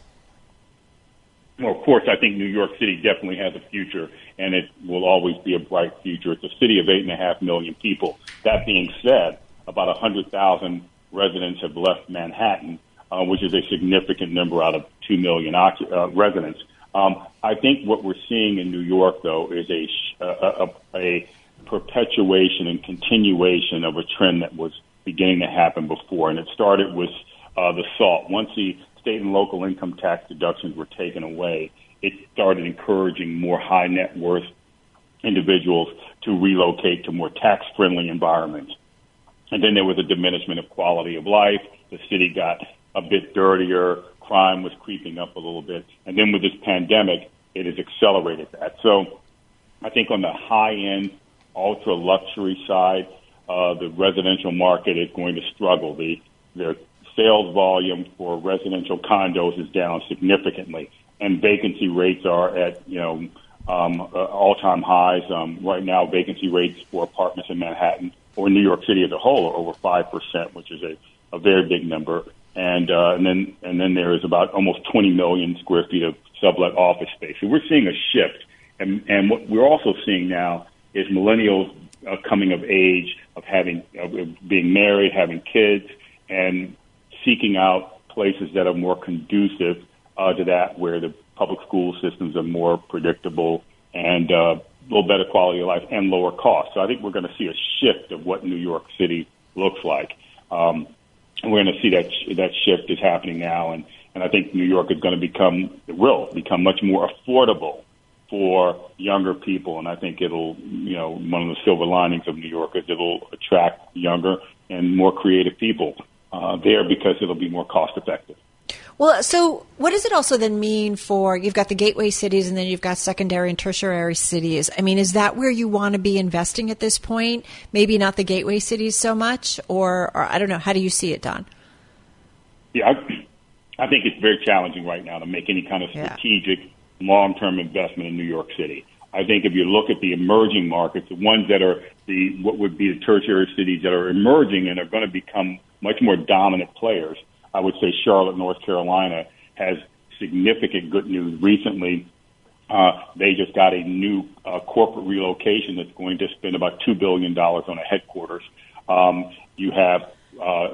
Well, of course, I think New York City definitely has a future, and it will always be a bright future. It's a city of eight and a half million people. That being said, about 100,000 residents have left Manhattan, uh, which is a significant number out of 2 million uh, residents. Um, I think what we're seeing in New York, though, is a, a, a perpetuation and continuation of a trend that was beginning to happen before. And it started with uh, the SALT. Once the state and local income tax deductions were taken away, it started encouraging more high net worth individuals to relocate to more tax friendly environments. And then there was a diminishment of quality of life. The city got a bit dirtier. Crime was creeping up a little bit. And then with this pandemic, it has accelerated that. So I think on the high end, ultra luxury side, uh, the residential market is going to struggle. The, the sales volume for residential condos is down significantly, and vacancy rates are at you know um, uh, all-time highs. Um, right now, vacancy rates for apartments in Manhattan or New York City as a whole are over five percent, which is a, a very big number. And uh, and then and then there is about almost 20 million square feet of sublet office space. So we're seeing a shift, and and what we're also seeing now is millennials uh, coming of age, of having of being married, having kids, and seeking out places that are more conducive uh, to that, where the public school systems are more predictable and uh, little better quality of life and lower cost. So I think we're going to see a shift of what New York City looks like. Um, we're going to see that that shift is happening now, and and I think New York is going to become will become much more affordable for younger people, and I think it'll you know one of the silver linings of New York is it'll attract younger and more creative people uh, there because it'll be more cost effective. Well, so what does it also then mean for you've got the gateway cities and then you've got secondary and tertiary cities? I mean, is that where you want to be investing at this point? Maybe not the gateway cities so much, or, or I don't know. How do you see it, Don? Yeah, I, I think it's very challenging right now to make any kind of strategic, yeah. long-term investment in New York City. I think if you look at the emerging markets, the ones that are the what would be the tertiary cities that are emerging and are going to become much more dominant players, I would say Charlotte, North Carolina has significant good news recently. Uh, they just got a new uh, corporate relocation that's going to spend about $2 billion on a headquarters. Um, you have uh,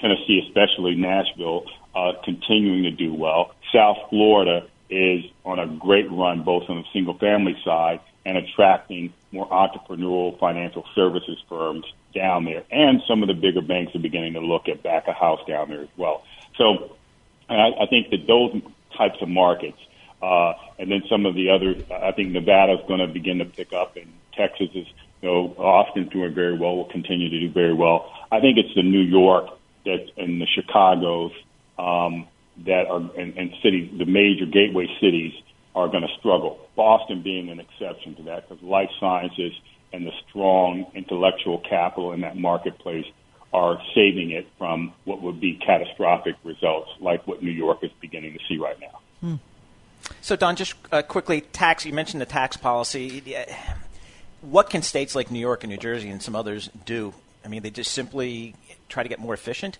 Tennessee, especially Nashville, uh, continuing to do well. South Florida is on a great run, both on the single family side and attracting more entrepreneurial financial services firms down there. And some of the bigger banks are beginning to look at back a house down there as well. So I, I think that those types of markets, uh, and then some of the other, I think Nevada is going to begin to pick up, and Texas is, you know, Austin's doing very well, will continue to do very well. I think it's the New York that and the Chicago's um, that are and, and cities, the major gateway cities are going to struggle. Boston being an exception to that because life sciences and the strong intellectual capital in that marketplace are saving it from what would be catastrophic results like what New York is beginning to see right now. Hmm. So, Don, just uh, quickly, tax. You mentioned the tax policy. What can states like New York and New Jersey and some others do? I mean, they just simply try to get more efficient.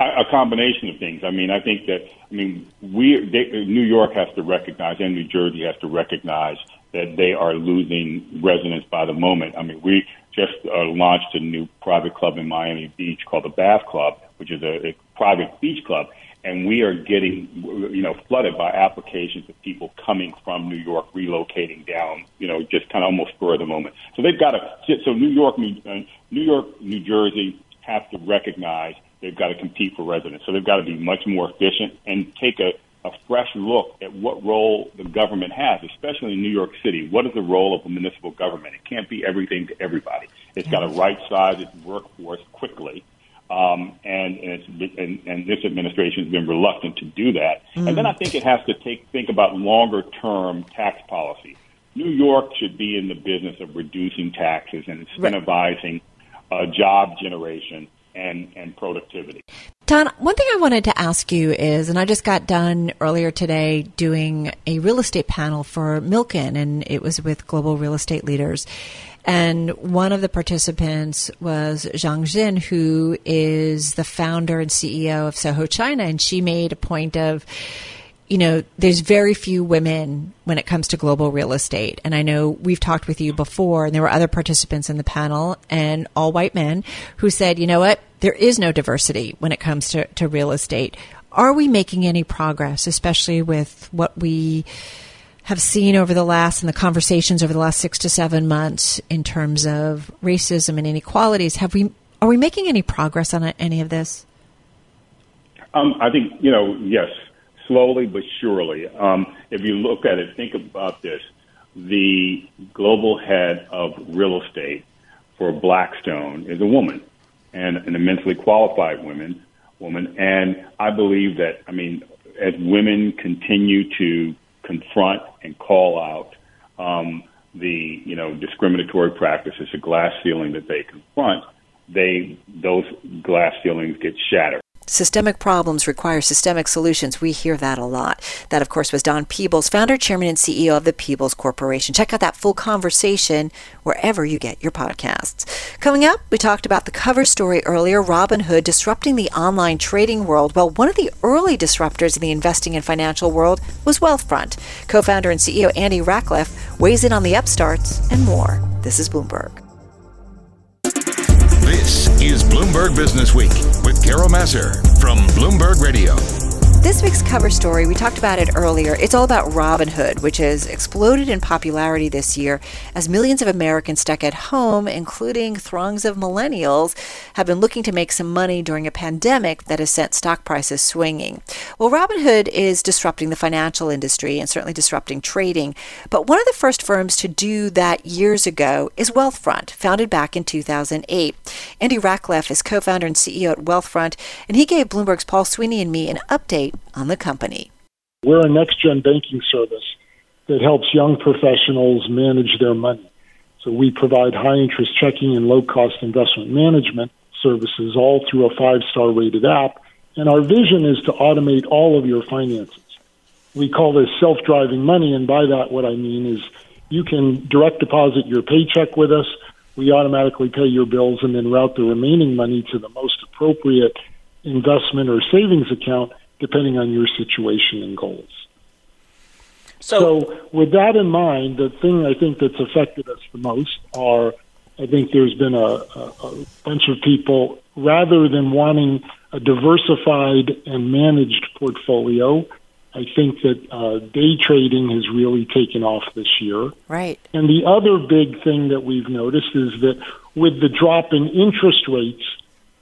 A, combination of things. I mean, I think that I mean we they, New York has to recognize and New Jersey has to recognize that they are losing residents by the moment. I mean, we just uh, launched a new private club in Miami Beach called the Bath Club, which is a, a private beach club, and we are getting you know flooded by applications of people coming from New York relocating down, you know, just kind of almost for the moment. So they've got to so New York, New, uh, New York, New Jersey have to recognize they've got to compete for residents. So they've got to be much more efficient and take a a fresh look at what role the government has, especially in New York City. What is the role of a municipal government? It can't be everything to everybody. It's got to right size its workforce quickly. Um, and, and, it's, and, and this administration has been reluctant to do that. Mm. And then I think it has to take, think about longer term tax policy. New York should be in the business of reducing taxes and incentivizing right. uh, job generation and, and productivity. Don, one thing I wanted to ask you is, and I just got done earlier today doing a real estate panel for Milken, and it was with global real estate leaders. And one of the participants was Zhang Xin, who is the founder and CEO of Soho China. And she made a point of, you know, there's very few women when it comes to global real estate. And I know we've talked with you before, and there were other participants in the panel and all white men who said, you know what, there is no diversity when it comes to, to real estate. Are we making any progress, especially with what we have seen over the last and the conversations over the last six to seven months in terms of racism and inequalities. Have we are we making any progress on any of this? Um, I think you know, yes, slowly but surely. Um, if you look at it, think about this: the global head of real estate for Blackstone is a woman, and an immensely qualified woman. Woman, and I believe that. I mean, as women continue to confront and call out um, the you know discriminatory practices, the glass ceiling that they confront, they those glass ceilings get shattered. Systemic problems require systemic solutions. We hear that a lot. That, of course, was Don Peebles, founder, chairman, and CEO of the Peebles Corporation. Check out that full conversation wherever you get your podcasts. Coming up, we talked about the cover story earlier Robinhood disrupting the online trading world. Well, one of the early disruptors in the investing and financial world was Wealthfront. Co founder and CEO Andy Rachleff weighs in on the upstarts and more. This is Bloomberg. Is Bloomberg Business Week with Carol Massar from Bloomberg Radio. This week's cover story, we talked about it earlier. It's all about Robinhood, which has exploded in popularity this year as millions of Americans stuck at home, including throngs of millennials, have been looking to make some money during a pandemic that has sent stock prices swinging. Well, Robinhood is disrupting the financial industry and certainly disrupting trading. But one of the first firms to do that years ago is Wealthfront, founded back in 2008. Andy Rachleff is co founder and CEO at Wealthfront, and he gave Bloomberg's Paul Sweeney and me an update on the company. We're a next gen banking service that helps young professionals manage their money. So we provide high interest checking and low cost investment management services all through a five star rated app. And our vision is to automate all of your finances. We call this self driving money. And by that, what I mean is you can direct deposit your paycheck with us. We automatically pay your bills and then route the remaining money to the most appropriate investment or savings account depending on your situation and goals. So, so, with that in mind, the thing I think that's affected us the most are I think there's been a, a, a bunch of people, rather than wanting a diversified and managed portfolio, I think that uh, day trading has really taken off this year. Right. And the other big thing that we've noticed is that with the drop in interest rates,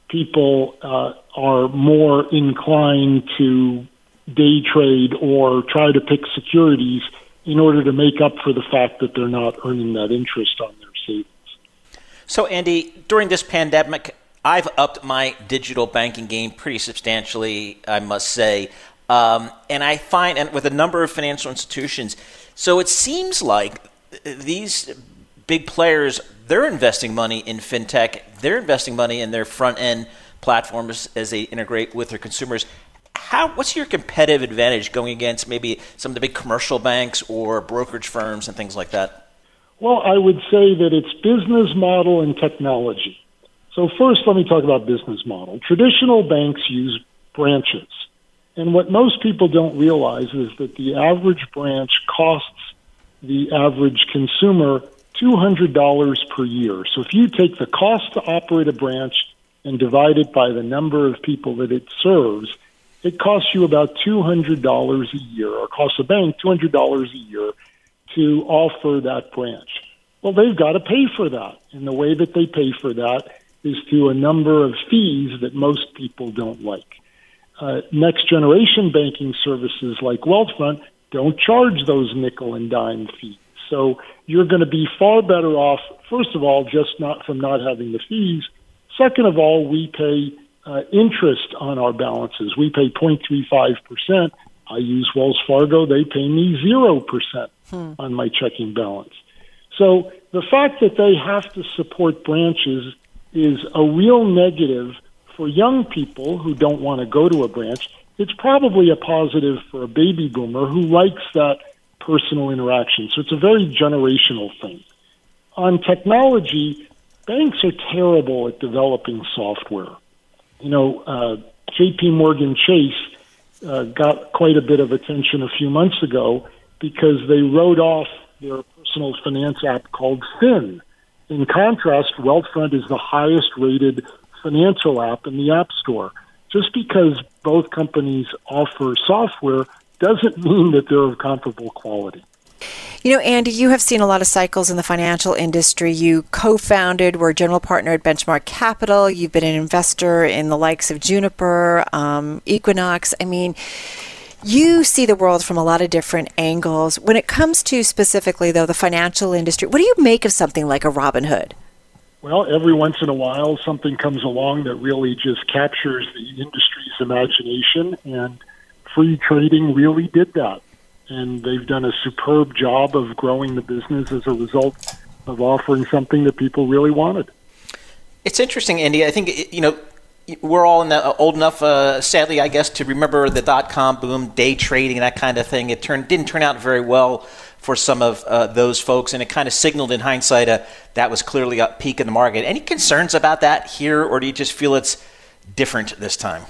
people uh, are more inclined to day trade or try to pick securities in order to make up for the fact that they're not earning that interest on their savings. So, Andy, during this pandemic, I've upped my digital banking game pretty substantially, I must say. Um, and I find, and with a number of financial institutions, so it seems like these big players, they're investing money in fintech, they're investing money in their front end platforms as they integrate with their consumers. How, what's your competitive advantage going against maybe some of the big commercial banks or brokerage firms and things like that? Well, I would say that it's business model and technology. So, first, let me talk about business model. Traditional banks use branches. And what most people don't realize is that the average branch costs the average consumer $200 per year. So if you take the cost to operate a branch and divide it by the number of people that it serves, it costs you about $200 a year, or costs a bank $200 a year to offer that branch. Well, they've got to pay for that. And the way that they pay for that is through a number of fees that most people don't like uh, next generation banking services like Wealthfront don't charge those nickel and dime fees. So you're going to be far better off, first of all, just not from not having the fees. Second of all, we pay uh, interest on our balances. We pay 0.35%. I use Wells Fargo. They pay me 0% hmm. on my checking balance. So the fact that they have to support branches is a real negative – for young people who don't want to go to a branch, it's probably a positive for a baby boomer who likes that personal interaction. So it's a very generational thing. On technology, banks are terrible at developing software. You know, uh, JP Morgan Chase uh, got quite a bit of attention a few months ago because they wrote off their personal finance app called Finn. In contrast, Wealthfront is the highest rated financial app in the App Store. Just because both companies offer software doesn't mean that they're of comparable quality. You know, Andy, you have seen a lot of cycles in the financial industry. You co founded, were general partner at Benchmark Capital. You've been an investor in the likes of Juniper, um, Equinix. I mean, you see the world from a lot of different angles. When it comes to specifically, though, the financial industry, what do you make of something like a Robinhood? Well, every once in a while, something comes along that really just captures the industry's imagination, and free trading really did that. And they've done a superb job of growing the business as a result of offering something that people really wanted. It's interesting, Andy. I think you know we're all the, uh, old enough, uh, sadly, I guess, to remember the dot com boom, day trading, that kind of thing. It turned didn't turn out very well for some of uh, those folks, and it kind of signaled in hindsight uh, that was clearly a peak in the market. Any concerns about that here, or do you just feel it's different this time?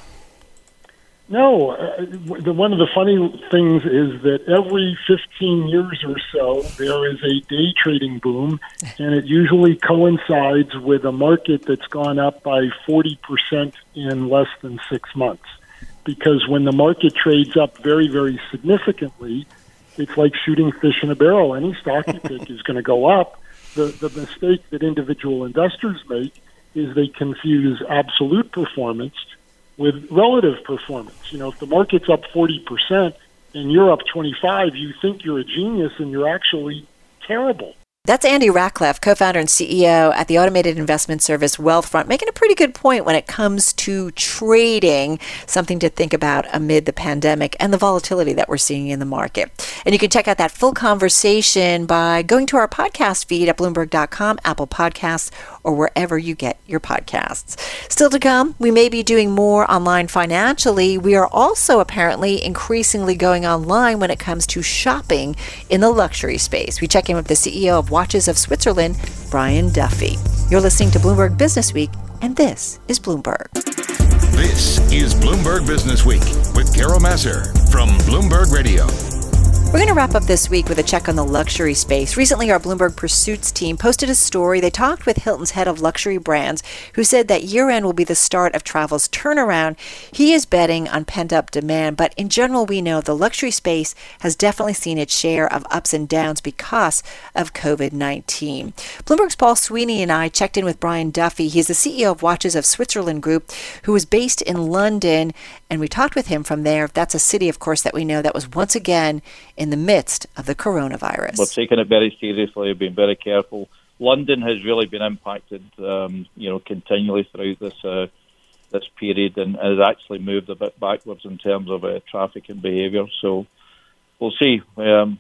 No, uh, the, one of the funny things is that every 15 years or so, there is a day trading boom, and it usually coincides with a market that's gone up by 40% in less than six months. Because when the market trades up very, very significantly, it's like shooting fish in a barrel. Any stock you pick is going to go up. The, the mistake that individual investors make is they confuse absolute performance with relative performance. You know, if the market's up 40% and you're up 25, you think you're a genius and you're actually terrible. That's Andy Rachleff, co founder and CEO at the automated investment service Wealthfront, making a pretty good point when it comes to trading, something to think about amid the pandemic and the volatility that we're seeing in the market. And you can check out that full conversation by going to our podcast feed at Bloomberg.com, Apple Podcasts, or wherever you get your podcasts. Still to come, we may be doing more online financially. We are also apparently increasingly going online when it comes to shopping in the luxury space. We check in with the CEO of Watches of Switzerland, Brian Duffy. You're listening to Bloomberg Business Week, and this is Bloomberg. This is Bloomberg Business Week with Carol Massar from Bloomberg Radio. We're going to wrap up this week with a check on the luxury space. Recently, our Bloomberg Pursuits team posted a story. They talked with Hilton's head of luxury brands, who said that year end will be the start of travel's turnaround. He is betting on pent up demand, but in general, we know the luxury space has definitely seen its share of ups and downs because of COVID 19. Bloomberg's Paul Sweeney and I checked in with Brian Duffy. He's the CEO of Watches of Switzerland Group, who is based in London, and we talked with him from there. That's a city, of course, that we know that was once again in the midst of the coronavirus. We're taking it very seriously, being very careful. London has really been impacted, um, you know, continually throughout this uh, this period, and has actually moved a bit backwards in terms of uh, traffic and behaviour. So we'll see. Um,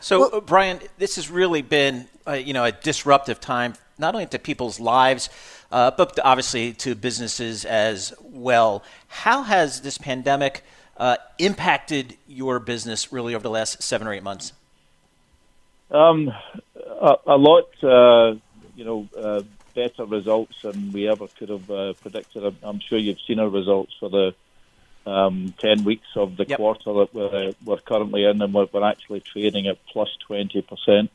so, well, Brian, this has really been, uh, you know, a disruptive time, not only to people's lives, uh, but obviously to businesses as well. How has this pandemic uh, impacted your business really over the last seven or eight months? Um, a, a, lot, uh, you know, uh, better results than we ever could have uh, predicted. I'm, I'm, sure you've seen our results for the um, 10 weeks of the yep. quarter that we're, we're, currently in, and we're, we're actually trading at plus 20%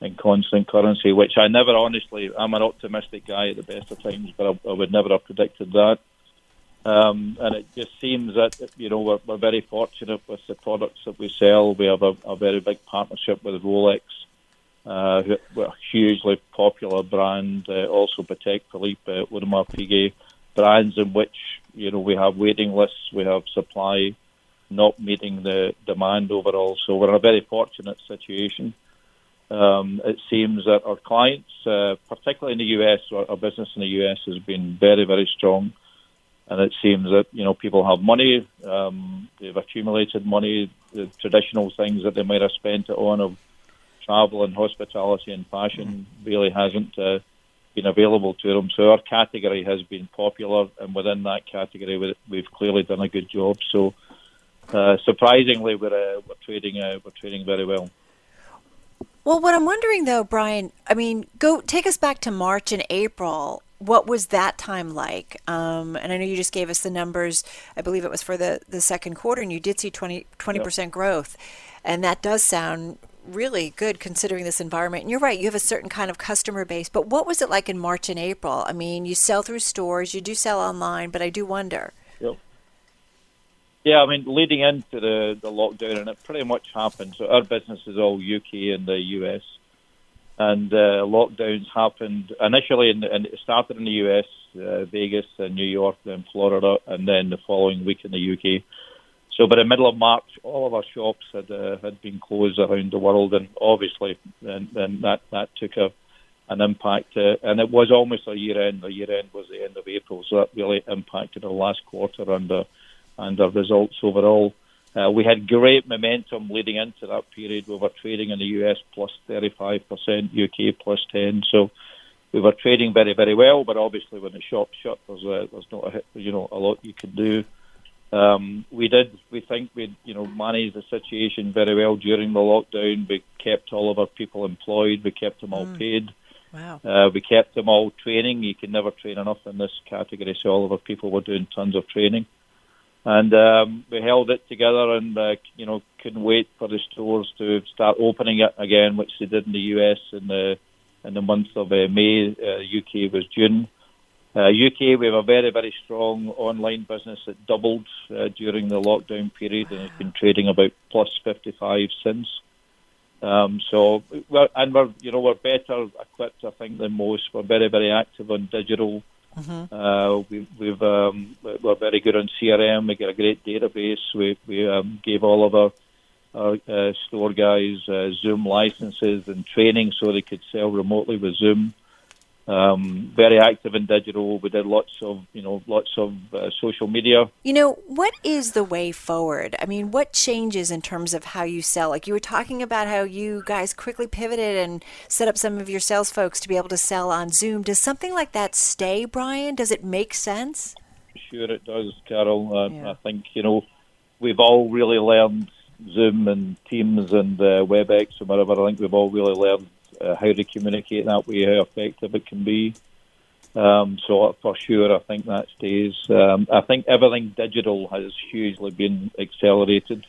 in constant currency, which I never honestly, I'm an optimistic guy at the best of times, but I, I would never have predicted that. Um, and it just seems that you know we're, we're, very fortunate with the products that we sell. We have a, a very big partnership with Rolex, uh, a hugely popular brand. Uh, also, Patek Philippe, uh, Audemars Piguet, brands in which you know we have waiting lists, we have supply not meeting the demand overall. So we're in a very fortunate situation. Um, it seems that our clients, uh, particularly in the US, our, our business in the US has been very, very strong and it seems that you know people have money, um, they've accumulated money, the traditional things that they might have spent it on of travel and hospitality and fashion really hasn't uh, been available to them. So our category has been popular, and within that category, we've clearly done a good job. So uh, surprisingly, we're uh, we're trading uh, we're trading very well. Well, what I'm wondering though, Brian, I mean, go take us back to March and April what was that time like? Um, and I know you just gave us the numbers. I believe it was for the, the second quarter, and you did see 20 percent growth, and that does sound really good considering this environment. And you're right, you have a certain kind of customer base. But what was it like in March and April? I mean, you sell through stores, you do sell online, but I do wonder. Yep. Yeah, I mean, leading into the, the lockdown, and it pretty much happened. So our business is all UK and the US and uh, lockdowns happened initially, in, and it started in the U.S., uh, Vegas, and New York, then Florida, and then the following week in the U.K. So by the middle of March, all of our shops had uh, had been closed around the world, and obviously, then, then that that took a an impact, uh, and it was almost a year end. The year end was the end of April, so that really impacted our last quarter and uh, and our results overall. Uh, we had great momentum leading into that period. We were trading in the US plus 35%, UK plus 10. So we were trading very, very well. But obviously, when the shop shut, there's uh, there's not a you know a lot you can do. Um, we did. We think we you know managed the situation very well during the lockdown. We kept all of our people employed. We kept them all mm. paid. Wow. Uh, we kept them all training. You can never train enough in this category, so all of our people were doing tons of training and um, we held it together and uh, you know couldn't wait for the stores to start opening it again, which they did in the US in the in the month of uh, May. Uh, UK was June. Uh, UK, we have a very very strong online business that doubled uh, during the lockdown period and has been trading about plus 55 since. Um, so, we're, and we're you know we're better equipped, I think, than most. We're very very active on digital. Mm-hmm. Uh, we, we've um, we're very good on CRM. We got a great database. We we um, gave all of our our uh, store guys uh, Zoom licenses and training so they could sell remotely with Zoom um, very active in digital. We did lots of, you know, lots of uh, social media. You know, what is the way forward? I mean, what changes in terms of how you sell? Like you were talking about how you guys quickly pivoted and set up some of your sales folks to be able to sell on Zoom. Does something like that stay, Brian? Does it make sense? Sure, it does, Carol. Uh, yeah. I think you know we've all really learned Zoom and Teams and uh, WebEx and whatever. I think we've all really learned uh, how to communicate that way, how effective it can be. Um, so for sure, I think that stays. Um, I think everything digital has hugely been accelerated.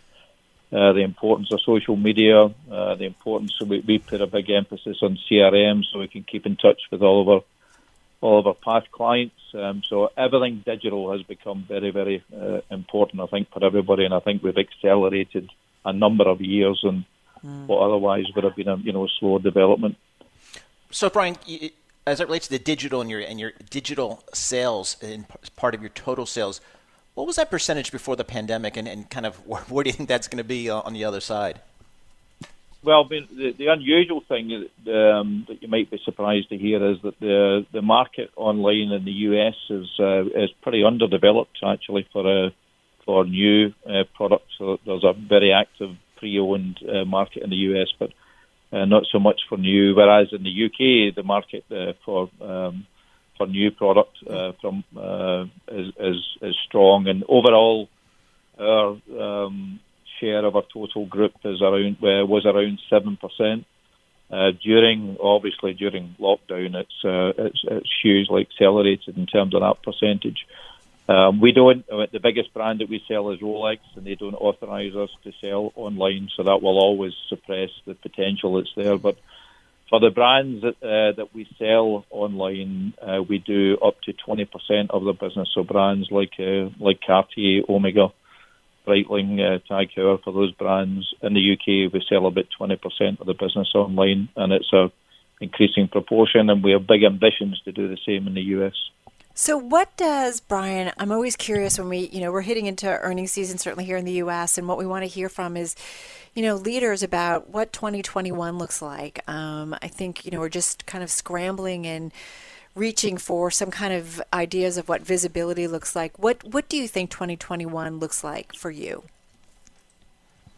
uh, the importance of social media, uh, the importance. So we, we put a big emphasis on CRM, so we can keep in touch with all of our all of our past clients. Um, so everything digital has become very, very uh, important, I think, for everybody, and I think we've accelerated a number of years and mm. what otherwise would have been a you know a slower development. So, Brian, as it relates to the digital and your and your digital sales and part of your total sales, what was that percentage before the pandemic, and, and kind of where, where do you think that's going to be on the other side? Well, the, the unusual thing um, that you might be surprised to hear is that the the market online in the US is uh, is pretty underdeveloped actually for uh, for new uh, products. So there's a very active pre-owned uh, market in the US, but uh, not so much for new. Whereas in the UK, the market uh, for um, for new product uh, from uh, is, is is strong, and overall, our um, share of our total group is around uh, was around seven percent. Uh, during obviously during lockdown, it's, uh, it's it's hugely accelerated in terms of that percentage. Um, we don't. Uh, the biggest brand that we sell is Rolex, and they don't authorise us to sell online, so that will always suppress the potential that's there. But for the brands that uh, that we sell online, uh, we do up to 20% of the business. So brands like uh, like Cartier, Omega, Breitling, uh, Tag Heuer, for those brands in the UK, we sell about 20% of the business online, and it's a increasing proportion. And we have big ambitions to do the same in the US. So, what does Brian? I'm always curious when we, you know, we're hitting into earnings season, certainly here in the U.S., and what we want to hear from is, you know, leaders about what 2021 looks like. Um, I think, you know, we're just kind of scrambling and reaching for some kind of ideas of what visibility looks like. What What do you think 2021 looks like for you?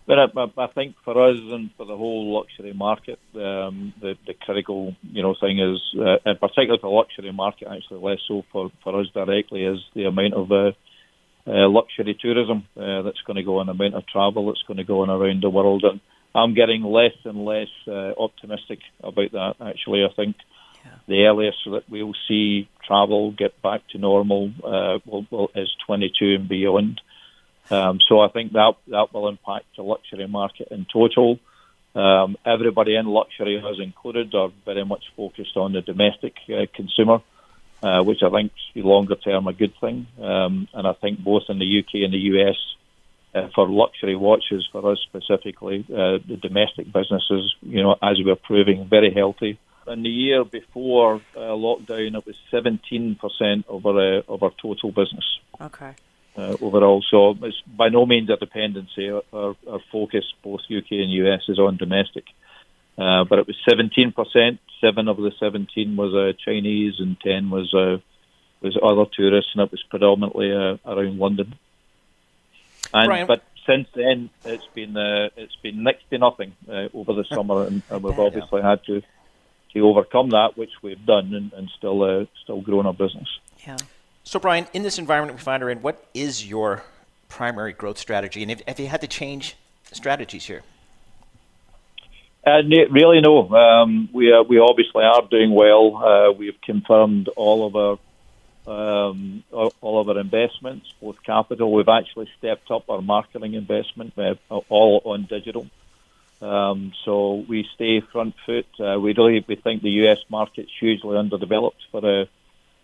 But I, I, think for us and for the whole luxury market, um, the, the critical you know thing is, uh, in particular for the luxury market, actually less so for, for us directly, is the amount of uh, uh, luxury tourism uh, that's going to go on, the amount of travel that's going to go on around the world, and I'm getting less and less uh, optimistic about that. Actually, I think yeah. the earliest that we'll see travel get back to normal uh, will, will, is 22 and beyond. Um, so I think that that will impact the luxury market in total. Um, everybody in luxury, has included, are very much focused on the domestic uh, consumer, uh, which I think is longer term a good thing. Um, and I think both in the UK and the US, uh, for luxury watches, for us specifically, uh, the domestic businesses, you know, as we're proving, very healthy. In the year before uh, lockdown, it was 17% of our uh, of our total business. Okay uh, overall. So it's by no means a dependency. Our, our, focus, both UK and US, is on domestic. Uh, but it was 17%. Seven of the 17 was uh, Chinese, and 10 was uh, was other tourists, and it was predominantly uh, around London. And Brian. but since then, it's been uh, it's been next to nothing uh, over the summer, and, and we've obviously had to to overcome that, which we've done, and, and still uh, still growing our business. Yeah. So, Brian, in this environment we find her in, what is your primary growth strategy? And have, you had to change strategies here? Uh, really, no. Um, we uh, we obviously are doing well. Uh, we've confirmed all of our um, all of our investments, both capital. We've actually stepped up our marketing investment, uh, all on digital. Um, so we stay front foot. Uh, we really we think the U.S. market's hugely underdeveloped for a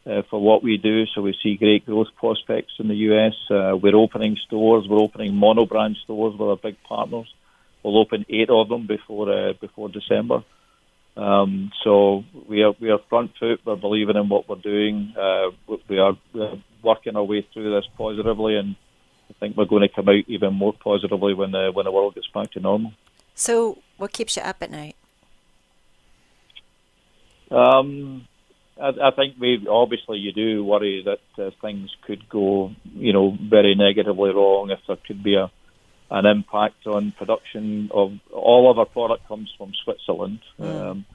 uh, for what we do. So we see great growth prospects in the US. Uh, we're opening stores. We're opening mono brand stores with our big partners. We'll open eight of them before uh, before December. Um, so we are we are front foot. We're believing in what we're doing. Uh, we are we are working our way through this positively, and I think we're going to come out even more positively when the when the world gets back to normal. So, what keeps you up at night? Um, I, I think we obviously you do worry that uh, things could go, you know, very negatively wrong if there could be a an impact on production of all of our product comes from Switzerland. Mm. Um,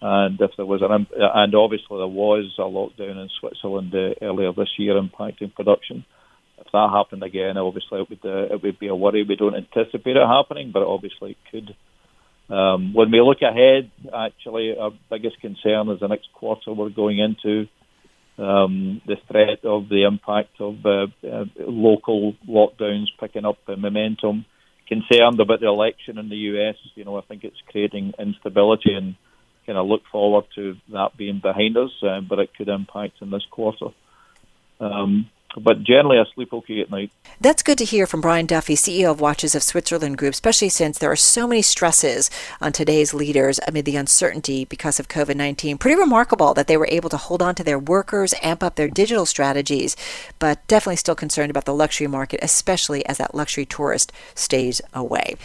and if there was an, and obviously there was a lockdown in Switzerland uh, earlier this year impacting production. If that happened again, obviously it would uh, it would be a worry. We don't anticipate it happening, but obviously it could. Um, when we look ahead, actually, our biggest concern is the next quarter we're going into. Um, the threat of the impact of uh, uh, local lockdowns picking up momentum concerned about the election in the US. You know, I think it's creating instability and kind of look forward to that being behind us, uh, but it could impact in this quarter. Um, but generally, I sleep okay at night. That's good to hear from Brian Duffy, CEO of Watches of Switzerland Group, especially since there are so many stresses on today's leaders amid the uncertainty because of COVID 19. Pretty remarkable that they were able to hold on to their workers, amp up their digital strategies, but definitely still concerned about the luxury market, especially as that luxury tourist stays away.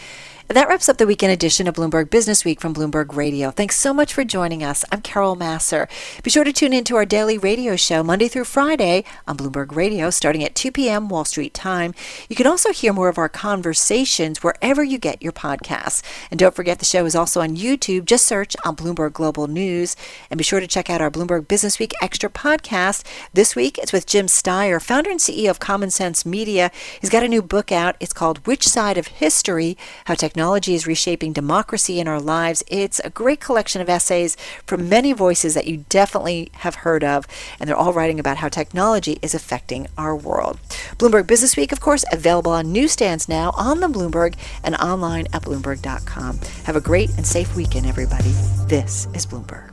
That wraps up the weekend edition of Bloomberg Business Week from Bloomberg Radio. Thanks so much for joining us. I'm Carol Massar. Be sure to tune in to our daily radio show Monday through Friday on Bloomberg Radio starting at 2 p.m. Wall Street time. You can also hear more of our conversations wherever you get your podcasts. And don't forget the show is also on YouTube. Just search on Bloomberg Global News. And be sure to check out our Bloomberg Business Week Extra podcast. This week it's with Jim Steyer, founder and CEO of Common Sense Media. He's got a new book out. It's called Which Side of History? How Technology Technology is Reshaping Democracy in Our Lives. It's a great collection of essays from many voices that you definitely have heard of, and they're all writing about how technology is affecting our world. Bloomberg Business Week, of course, available on newsstands now on the Bloomberg and online at Bloomberg.com. Have a great and safe weekend, everybody. This is Bloomberg.